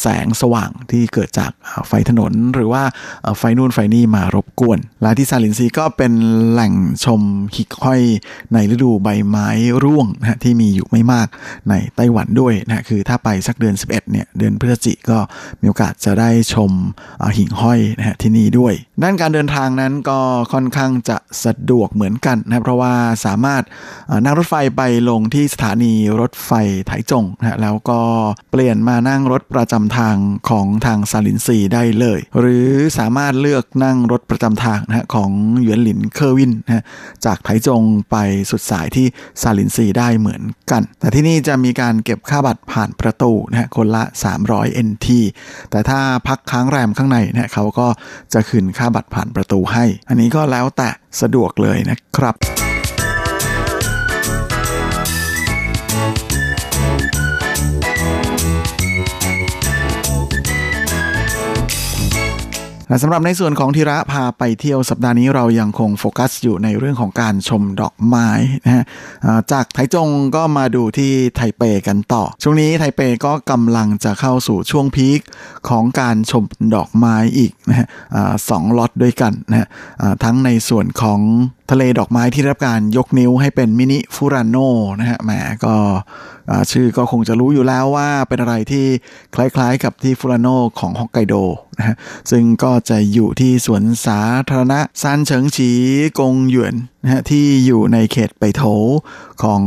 แสงสว่างที่เกิดจากไฟถนนหรือว่าไฟนู่นไฟนี่มารบกวน และที่ซาลินซีก็เป็นแหล่งชมหิกห้อยในฤดูใบไม้ร่วงนะที่มีอยู่ไม่มากในไต้หวันด้วยนะคือถ้าไปสักเดือน 11เนี่ยเดือนพฤศจิก็มีโอกาสจะได้ชมหิ่งห้อยนะฮะที่นี่ด้วย ด้านการเดินทางนั้นก็ค่อนข้างจะสะดวกเหมือนกันนะเพราะว่าสามารถนั่งรถไฟไปลงที่สถานีรถไฟไถจงนะแล้วก็เปลี่ยนมานั่งรถประจำทางของทางซาลินซีได้เลยหรือสามารถเลือกนั่งรถประจำทางนะของหยวนหลินเคอร์วินนะจากไถจงไปสุดสายที่ซาลินซีได้เหมือนกัน แต่ที่นี่จะมีการเก็บค่าบัตรผ่านประตูนะคนละ 300 NT แต่ถ้าพักค้างแรมข้างในนะเขาก็จะคืนค่าบัตรผ่านประตูให้ อันนี้ก็แล้วแต่สะดวกเลยนะครับ สำหรับในส่วนของธีระพาไปเที่ยวสัปดาห์นี้เรายังคงโฟกัสอยู่ในเรื่องของการชมดอกไม้นะฮะจากไทจงก็มาดูที่ไทเปกันต่อ ช่วงนี้ไทเปก็กำลังจะเข้าสู่ช่วงพีคของการชมดอกไม้อีกนะฮะสองล็อตด้วยกันนะฮะทั้งในส่วนของทะเลดอกไม้ที่รับการยกนิ้วให้เป็นมินิฟูรานโนนะฮะแหมก็ชื่อก็คงจะรู้อยู่แล้วว่าเป็นอะไรที่คล้ายๆกับที่ฟูรานโนของฮอกไกโดนะฮะซึ่งก็จะอยู่ที่สวนสาธารณะซานเฉิงฉีกงหยวน นะฮะที่อยู่ในเขตไปโถของ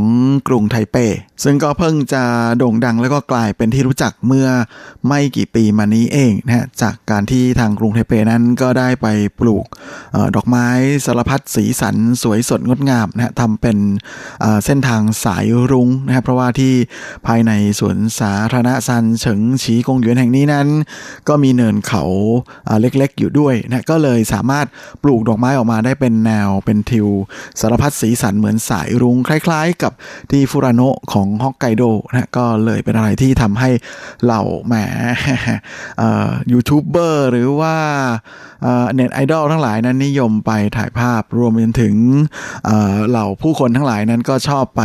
กรุงไทเป ซึ่งก็เพิ่งจะโด่งดังแล้วก็กลายเป็นที่รู้จักเมื่อไม่กี่ปีมานี้เองนะฮะจากการที่ทางกรุงไทเปนั้นก็ได้ไปปลูกอดอกไม้สารพัดสีสันสวยสดงดงามนะฮะทำเป็นเส้นทางสายรุ้งนะครับเพราะว่าที่ภายในสวนสาธารณะซันเฉิงฉีกงหยวนแห่งนี้นั้น ก็มีเนินเขาเล็กๆอยู่ด้วยนะก็เลยสามารถปลูกดอกไม้ออกมาได้เป็นแนวเป็นทิวสารพัดสีสันเหมือนสายรุ้งคล้าย ๆ กับที่ฟูราโนะของฮอกไกโดนะก็เลยเป็นอะไรที่ทำให้เหล่าแหมยูทูบเบอร์หรือว่าเน็ตไอดอลทั้งหลายนั้นนิยมไปถ่ายภาพรวมไปถึงเหล่าผู้คนทั้งหลายนั้นก็ชอบไป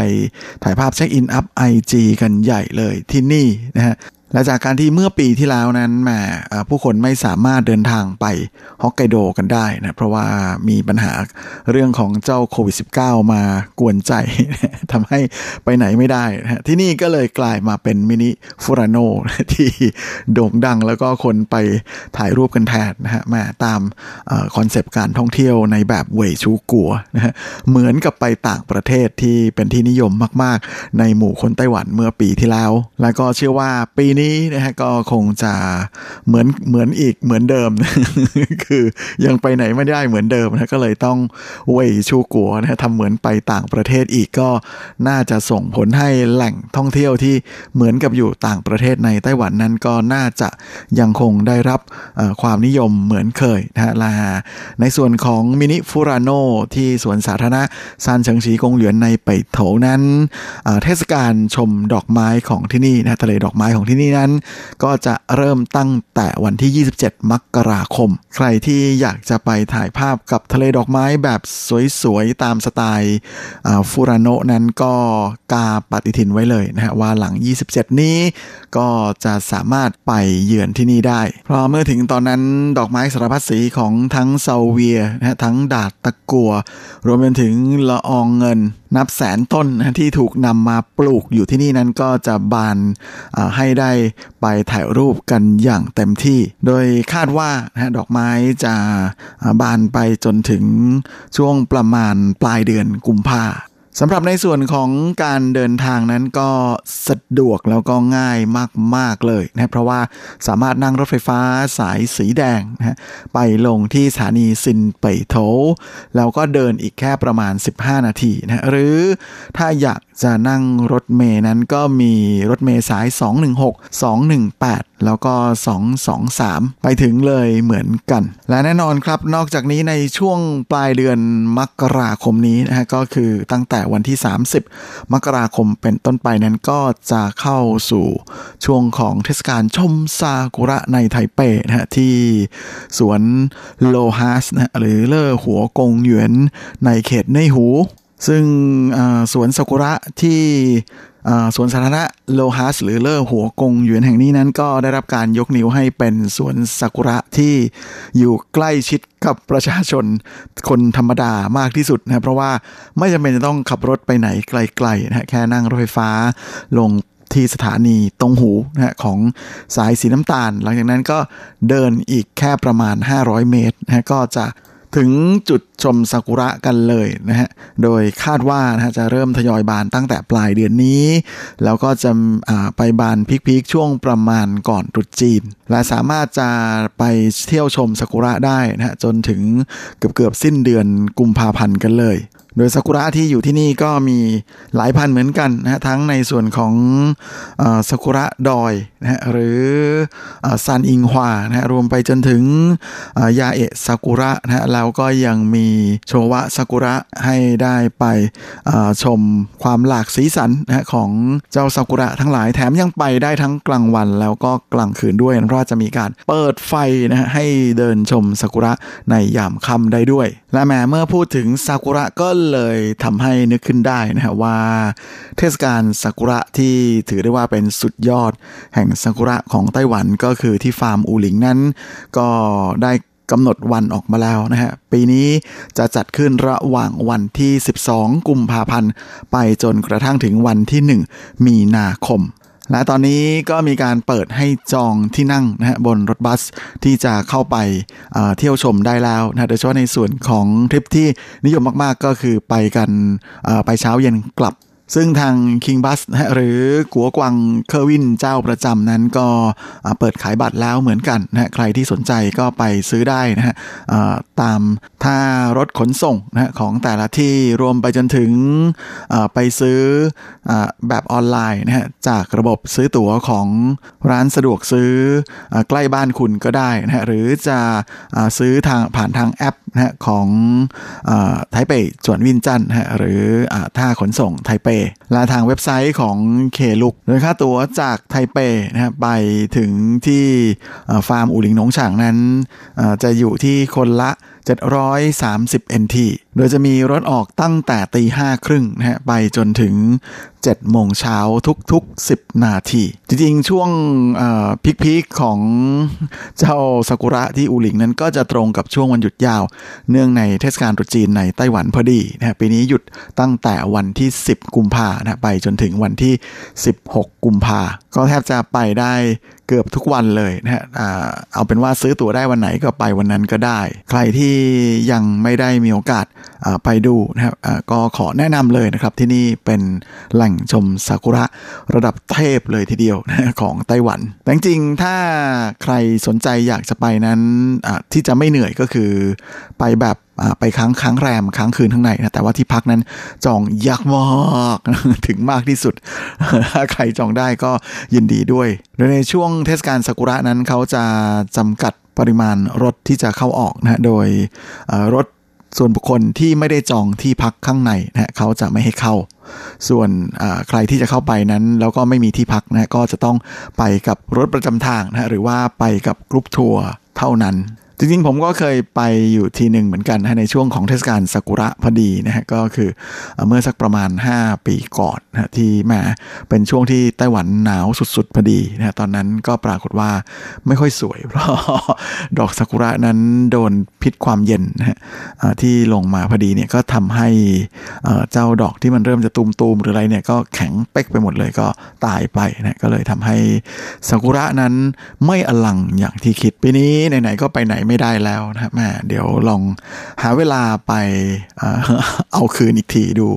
ถ่ายภาพเช็คอินอัพ IG กันใหญ่เลยที่นี่นะฮะ และจากการที่เมื่อปีที่แล้วนั้นแหมผู้คนไม่สามารถเดินทางไปฮอกไกโดกันได้นะเพราะว่ามีปัญหาเรื่องของเจ้าโควิด -19 มากวนใจทำให้ไปไหนไม่ได้นะที่นี่ก็เลยกลายมาเป็นมินิฟูรานโนที่โด่งดังแล้วก็คนไปถ่ายรูปกันแทนนะฮะมาตาม concept การท่องเที่ยวในแบบ偽出國นะฮะเหมือนกับไปต่างประเทศที่เป็นที่นิยมมาก ๆ ในหมู่คนไต้หวันเมื่อปีที่แล้ว แล้วก็เชื่อว่าปีนี้นี้นะฮะก็คงจะเหมือนเหมือนอีกเหมือนเดิม คือยังไปไหนไม่ได้เหมือนเดิมนะก็เลยต้องเว่ยชูกัวนะฮะทำเหมือนไปต่างประเทศอีกก็น่าจะส่งผลให้แหล่งท่องเที่ยวที่เหมือนกับอยู่ต่างประเทศในไต้หวันนั้นก็น่าจะยังคงได้รับความนิยมเหมือนเคยนะฮะลาในส่วนของมินิฟูรานโนที่สวนสาธารณะซานเฉิงฉีกงเหลียนในไปโถนั้นเทศกาลชมดอกไม้ของที่นี่นะทะเลดอกไม้ของที่นี่นั้นก็จะเริ่มตั้งแต่วันที่ 27 มกราคม ใครที่อยากจะไปถ่ายภาพกับทะเลดอกไม้แบบสวยๆ ตามสไตล์ฟูรานโนนั้นก็กาปฏิทินไว้เลยนะฮะว่าหลัง 27 นี้ก็จะสามารถไปเยือนที่นี่ได้ เพราะเมื่อถึงตอนนั้นดอกไม้สารพัดสีของทั้งเซาเวียนะฮะทั้งดาดตะกัว รวมไปถึงละอองเงิน นับแสนต้นที่ถูกนำมาปลูกอยู่ที่นี่นั้นก็จะบานให้ได้ไปถ่ายรูปกันอย่างเต็มที่ โดยคาดว่าดอกไม้จะบานไปจนถึงช่วงประมาณปลายเดือนกุมภา สำหรับในส่วนของการเดินทางนั้นก็สะดวกแล้วก็ง่ายมาก ๆ เลยนะเพราะว่าสามารถนั่งรถไฟฟ้าสายสีแดงนะไปลงที่สถานีซินเป่ยโถแล้วก็เดินอีกแค่ประมาณ 15 นาทีนะหรือถ้าอยากจะนั่งรถเมย์นั้นก็มีรถเมย์สาย 216 218 แล้วก็ 223 ไปถึงเลยเหมือนกัน และแน่นอนครับนอกจากนี้ในช่วงปลายเดือนมกราคมนี้นะฮะก็คือตั้งแต่วันที่ 30 มกราคมเป็นต้นไปนั้นก็จะเข้าสู่ช่วงของเทศกาลชมซากุระในไทเปนะฮะที่สวนโลฮัสนะหรือเลอหัวกงหยวนในเขตในหู ซึ่งสวนซากุระที่สวนสาธารณะโลฮัสหรือเลอหัวกงหยวนแห่งนี้นั้นก็ได้รับการยกนิ้วให้เป็นสวนซากุระที่อยู่ใกล้ชิดกับประชาชนคนธรรมดามากที่สุดนะเพราะว่าไม่จำเป็นจะต้องขับรถไปไหนไกลๆนะแค่นั่งรถไฟฟ้าลงที่สถานีตรงหูนะของสายสีน้ำตาล หลังจากนั้นก็เดินอีกแค่ประมาณ 500 เมตรนะก็จะ ถึงจุดชมซากุระกันเลยนะฮะ โดยคาดว่านะฮะจะเริ่มทยอยบานตั้งแต่ปลายเดือนนี้ แล้วก็จะไปบานพิกๆช่วงประมาณก่อนตรุษจีน และสามารถจะไปเที่ยวชมซากุระได้นะฮะจนถึงเกือบเกือบสิ้นเดือนกุมภาพันธ์กันเลย โดยซากุระที่อยู่ที่นี่ก็มีหลายพันเหมือนกันนะทั้งในส่วนของซากุระดอย นะฮะหรือซันอิงฮวานะฮะรวมไปจนถึงยาเอะซากุระนะฮะแล้วก็ยังมีโชวะซากุระให้ได้ไปชมความหลากสีสันนะฮะของเจ้าซากุระทั้งหลายแถมยังไปได้ทั้งกลางวันแล้วก็กลางคืนด้วยเพราะจะมีการเปิดไฟนะฮะให้เดินชมซากุระในยามค่ำได้ด้วย และแม้เมื่อพูดถึงซากุระก็เลยทำให้นึกขึ้นได้นะฮะว่า เทศกาลซากุระที่ถือได้ว่าเป็นสุดยอดแห่งซากุระของไต้หวันก็คือที่ฟาร์มอูหลิงนั้น ก็ได้กำหนดวันออกมาแล้วนะฮะ ปีนี้จะจัดขึ้นระหว่างวันที่ 12 กุมภาพันธ์ ไปจนกระทั่งถึงวันที่ 1 มีนาคมและตอนนี้ก็มีการเปิดให้จองที่นั่งนะฮะบนรถบัสที่จะเข้าไปเที่ยวชมได้แล้วนะโดยเฉพาะในส่วนของทริปที่นิยมมาก ๆ ก็คือไปกันไปเช้าเย็นกลับ ซึ่งทาง King Bus นะหรือกัวกวังเคอร์วินเจ้าประจำนั้นก็เปิดขายบัตรแล้วเหมือนกันนะใครที่สนใจก็ไปซื้อได้นะฮะตามท่ารถขนส่งนะของแต่ละที่รวมไปจนถึงไปซื้อแบบออนไลน์นะฮะจากระบบซื้อตั๋วของร้านสะดวกซื้อใกล้บ้านคุณก็ได้นะฮะหรือจะซื้อทางผ่านทางแอปนะของไทเปจวนวินจันนะหรือท่าขนส่งไทเปและทางเว็บไซต์ของ Klook โดยค่าตั๋วจากไทเปนะครับไปถึงที่ฟาร์มอูหลิงหนงฉางนั้นจะอยู่ที่คนละ 730 NT โดยจะมีรถออกตั้งแต่ตีห้าครึ่งนะฮะไปจนถึง7โมงเช้าทุกๆ 10 นาที จริงๆ ช่วงพิกๆของเจ้าซากุระที่อูหลิงนั้นก็จะตรงกับช่วงวันหยุดยาว เนื่องในเทศกาลตรุษจีนในไต้หวันพอดีนะปีนี้หยุดตั้งแต่วันที่ 10 กุมภานะไปจนถึงวันที่ 16 กุมภาก็แทบจะไปได้ กือบทุกวันเลยนะฮะเอาเป็นว่าซื้อตั๋วได้วันไหนก็ไปวันนั้นก็ได้ ใครที่ยังไม่ได้มีโอกาสไปดูนะครับก็ขอแนะนำเลยนะครับที่นี่เป็นแหล่งชมซากุระระดับเทพเลยทีเดียวของไต้หวันแต่จริงถ้าใครสนใจอยากจะไปนั้นที่จะไม่เหนื่อยก็คือไปแบบ ไปค้างค้างแรมค้างคืนข้างในนะแต่ว่าที่พักนั้นจองยากมากถึงมากที่สุด ถ้าใครจองได้ก็ยินดีด้วย โดยในช่วงเทศกาลซากุระนั้นเขาจะจำกัดปริมาณรถที่จะเข้าออกนะโดยรถส่วนบุคคลที่ไม่ได้จองที่พักข้างในนะเขาจะไม่ให้เข้า ส่วนใครที่จะเข้าไปนั้นแล้วก็ไม่มีที่พักนะก็จะต้องไปกับรถประจำทางนะหรือว่าไปกับกรุ๊ปทัวร์เท่านั้น จริงๆ ผมก็เคยไปอยู่ทีหนึ่งเหมือนกันในช่วงของเทศกาลซากุระพอดีนะฮะก็คือเมื่อสักประมาณ 5 ปีก่อนนะที่มาเป็นช่วงที่ไต้หวันหนาวสุดๆพอดีนะตอนนั้นก็ปรากฏว่าไม่ค่อยสวย เพราะดอกซากุระนั้นโดนพิษความเย็นนะฮะที่ลงมาพอดีเนี่ยก็ทำให้เจ้าดอกที่มันเริ่มจะตูมๆหรืออะไรเนี่ยก็แข็งเป๊กไปหมดเลยก็ตายไปนะก็เลยทำให้ซากุระนั้นไม่อลังอย่างที่คิดปีนี้ไหนๆก็ไปไหนไม่ไม่ได้แล้วนะฮะแม่เดี๋ยวลองหาเวลาไปเอาคืนอีกทีดู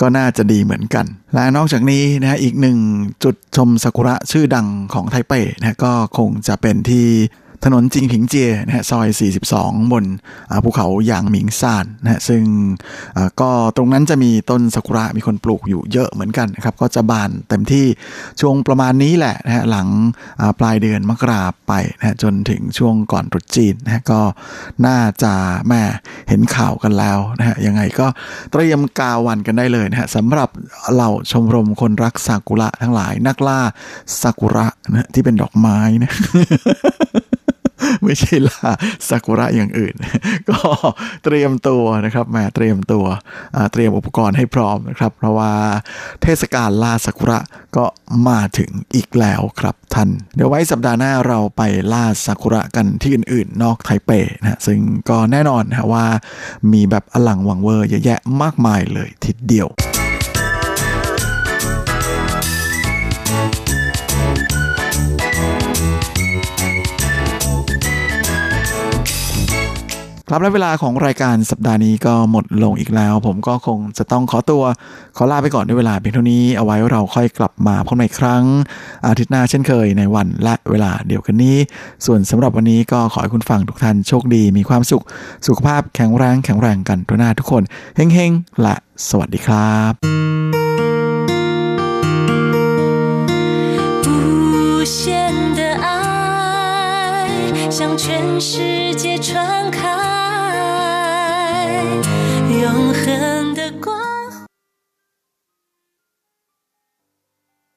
ก็น่าจะดีเหมือนกัน และนอกจากนี้นะอีกหนึ่งจุดชมซากุระชื่อดังของไทเปนะก็คงจะเป็นที่ ถนนจิงผิงเจนะฮะซอย 42 บนภูเขาหยางหมิงซานนะฮะซึ่งก็ตรงนั้นจะมีต้นซากุระมีคนปลูกอยู่เยอะเหมือนกันนะครับ ก็จะบานเต็มที่ช่วงประมาณนี้แหละนะฮะหลังปลายเดือนมกราไปนะจนถึงช่วงก่อนตรุษจีนนะก็น่าจะแม่เห็นข่าวกันแล้วนะฮะยังไงก็เตรียมกาวันกันได้เลยนะฮะสำหรับเหล่าชมรมคนรักซากุระทั้งหลายนักล่าซากุระนะที่เป็นดอกไม้นะ ไม่ใช่ลาซากุระอย่างอื่น ก็เตรียมตัวนะครับมาเตรียมตัวเตรียมอุปกรณ์ให้พร้อมนะครับ เพราะว่าเทศกาลลาซากุระก็มาถึงอีกแล้วครับท่าน เดี๋ยวไว้สัปดาห์หน้าเราไปล่าซากุระกันที่อื่นๆ นอกไทเปนะซึ่งก็แน่นอนนะว่ามีแบบอลังวังเวอร์เยอะแยะมากมายเลยทีเดียว ครับและเวลาของรายการสัปดาห์นี้ก็หมดลงอีกแล้ว ผมก็คงจะต้องขอตัวขอลาไปก่อนด้วยเวลาเพียงเท่านี้เอาไว้เราค่อยกลับมาพบใหม่อีกครั้ง อาทิตย์หน้าเช่นเคยในวันและเวลาเดียวกันนี้ ส่วนสำหรับวันนี้ก็ขอให้คุณฟังทุกท่านโชคดีมีความสุขสุขภาพแข็งแรงแข็งแรงกันตัวหน้าทุกคนเฮงๆและสวัสดีครับ不 全世界传开， 永恒的光。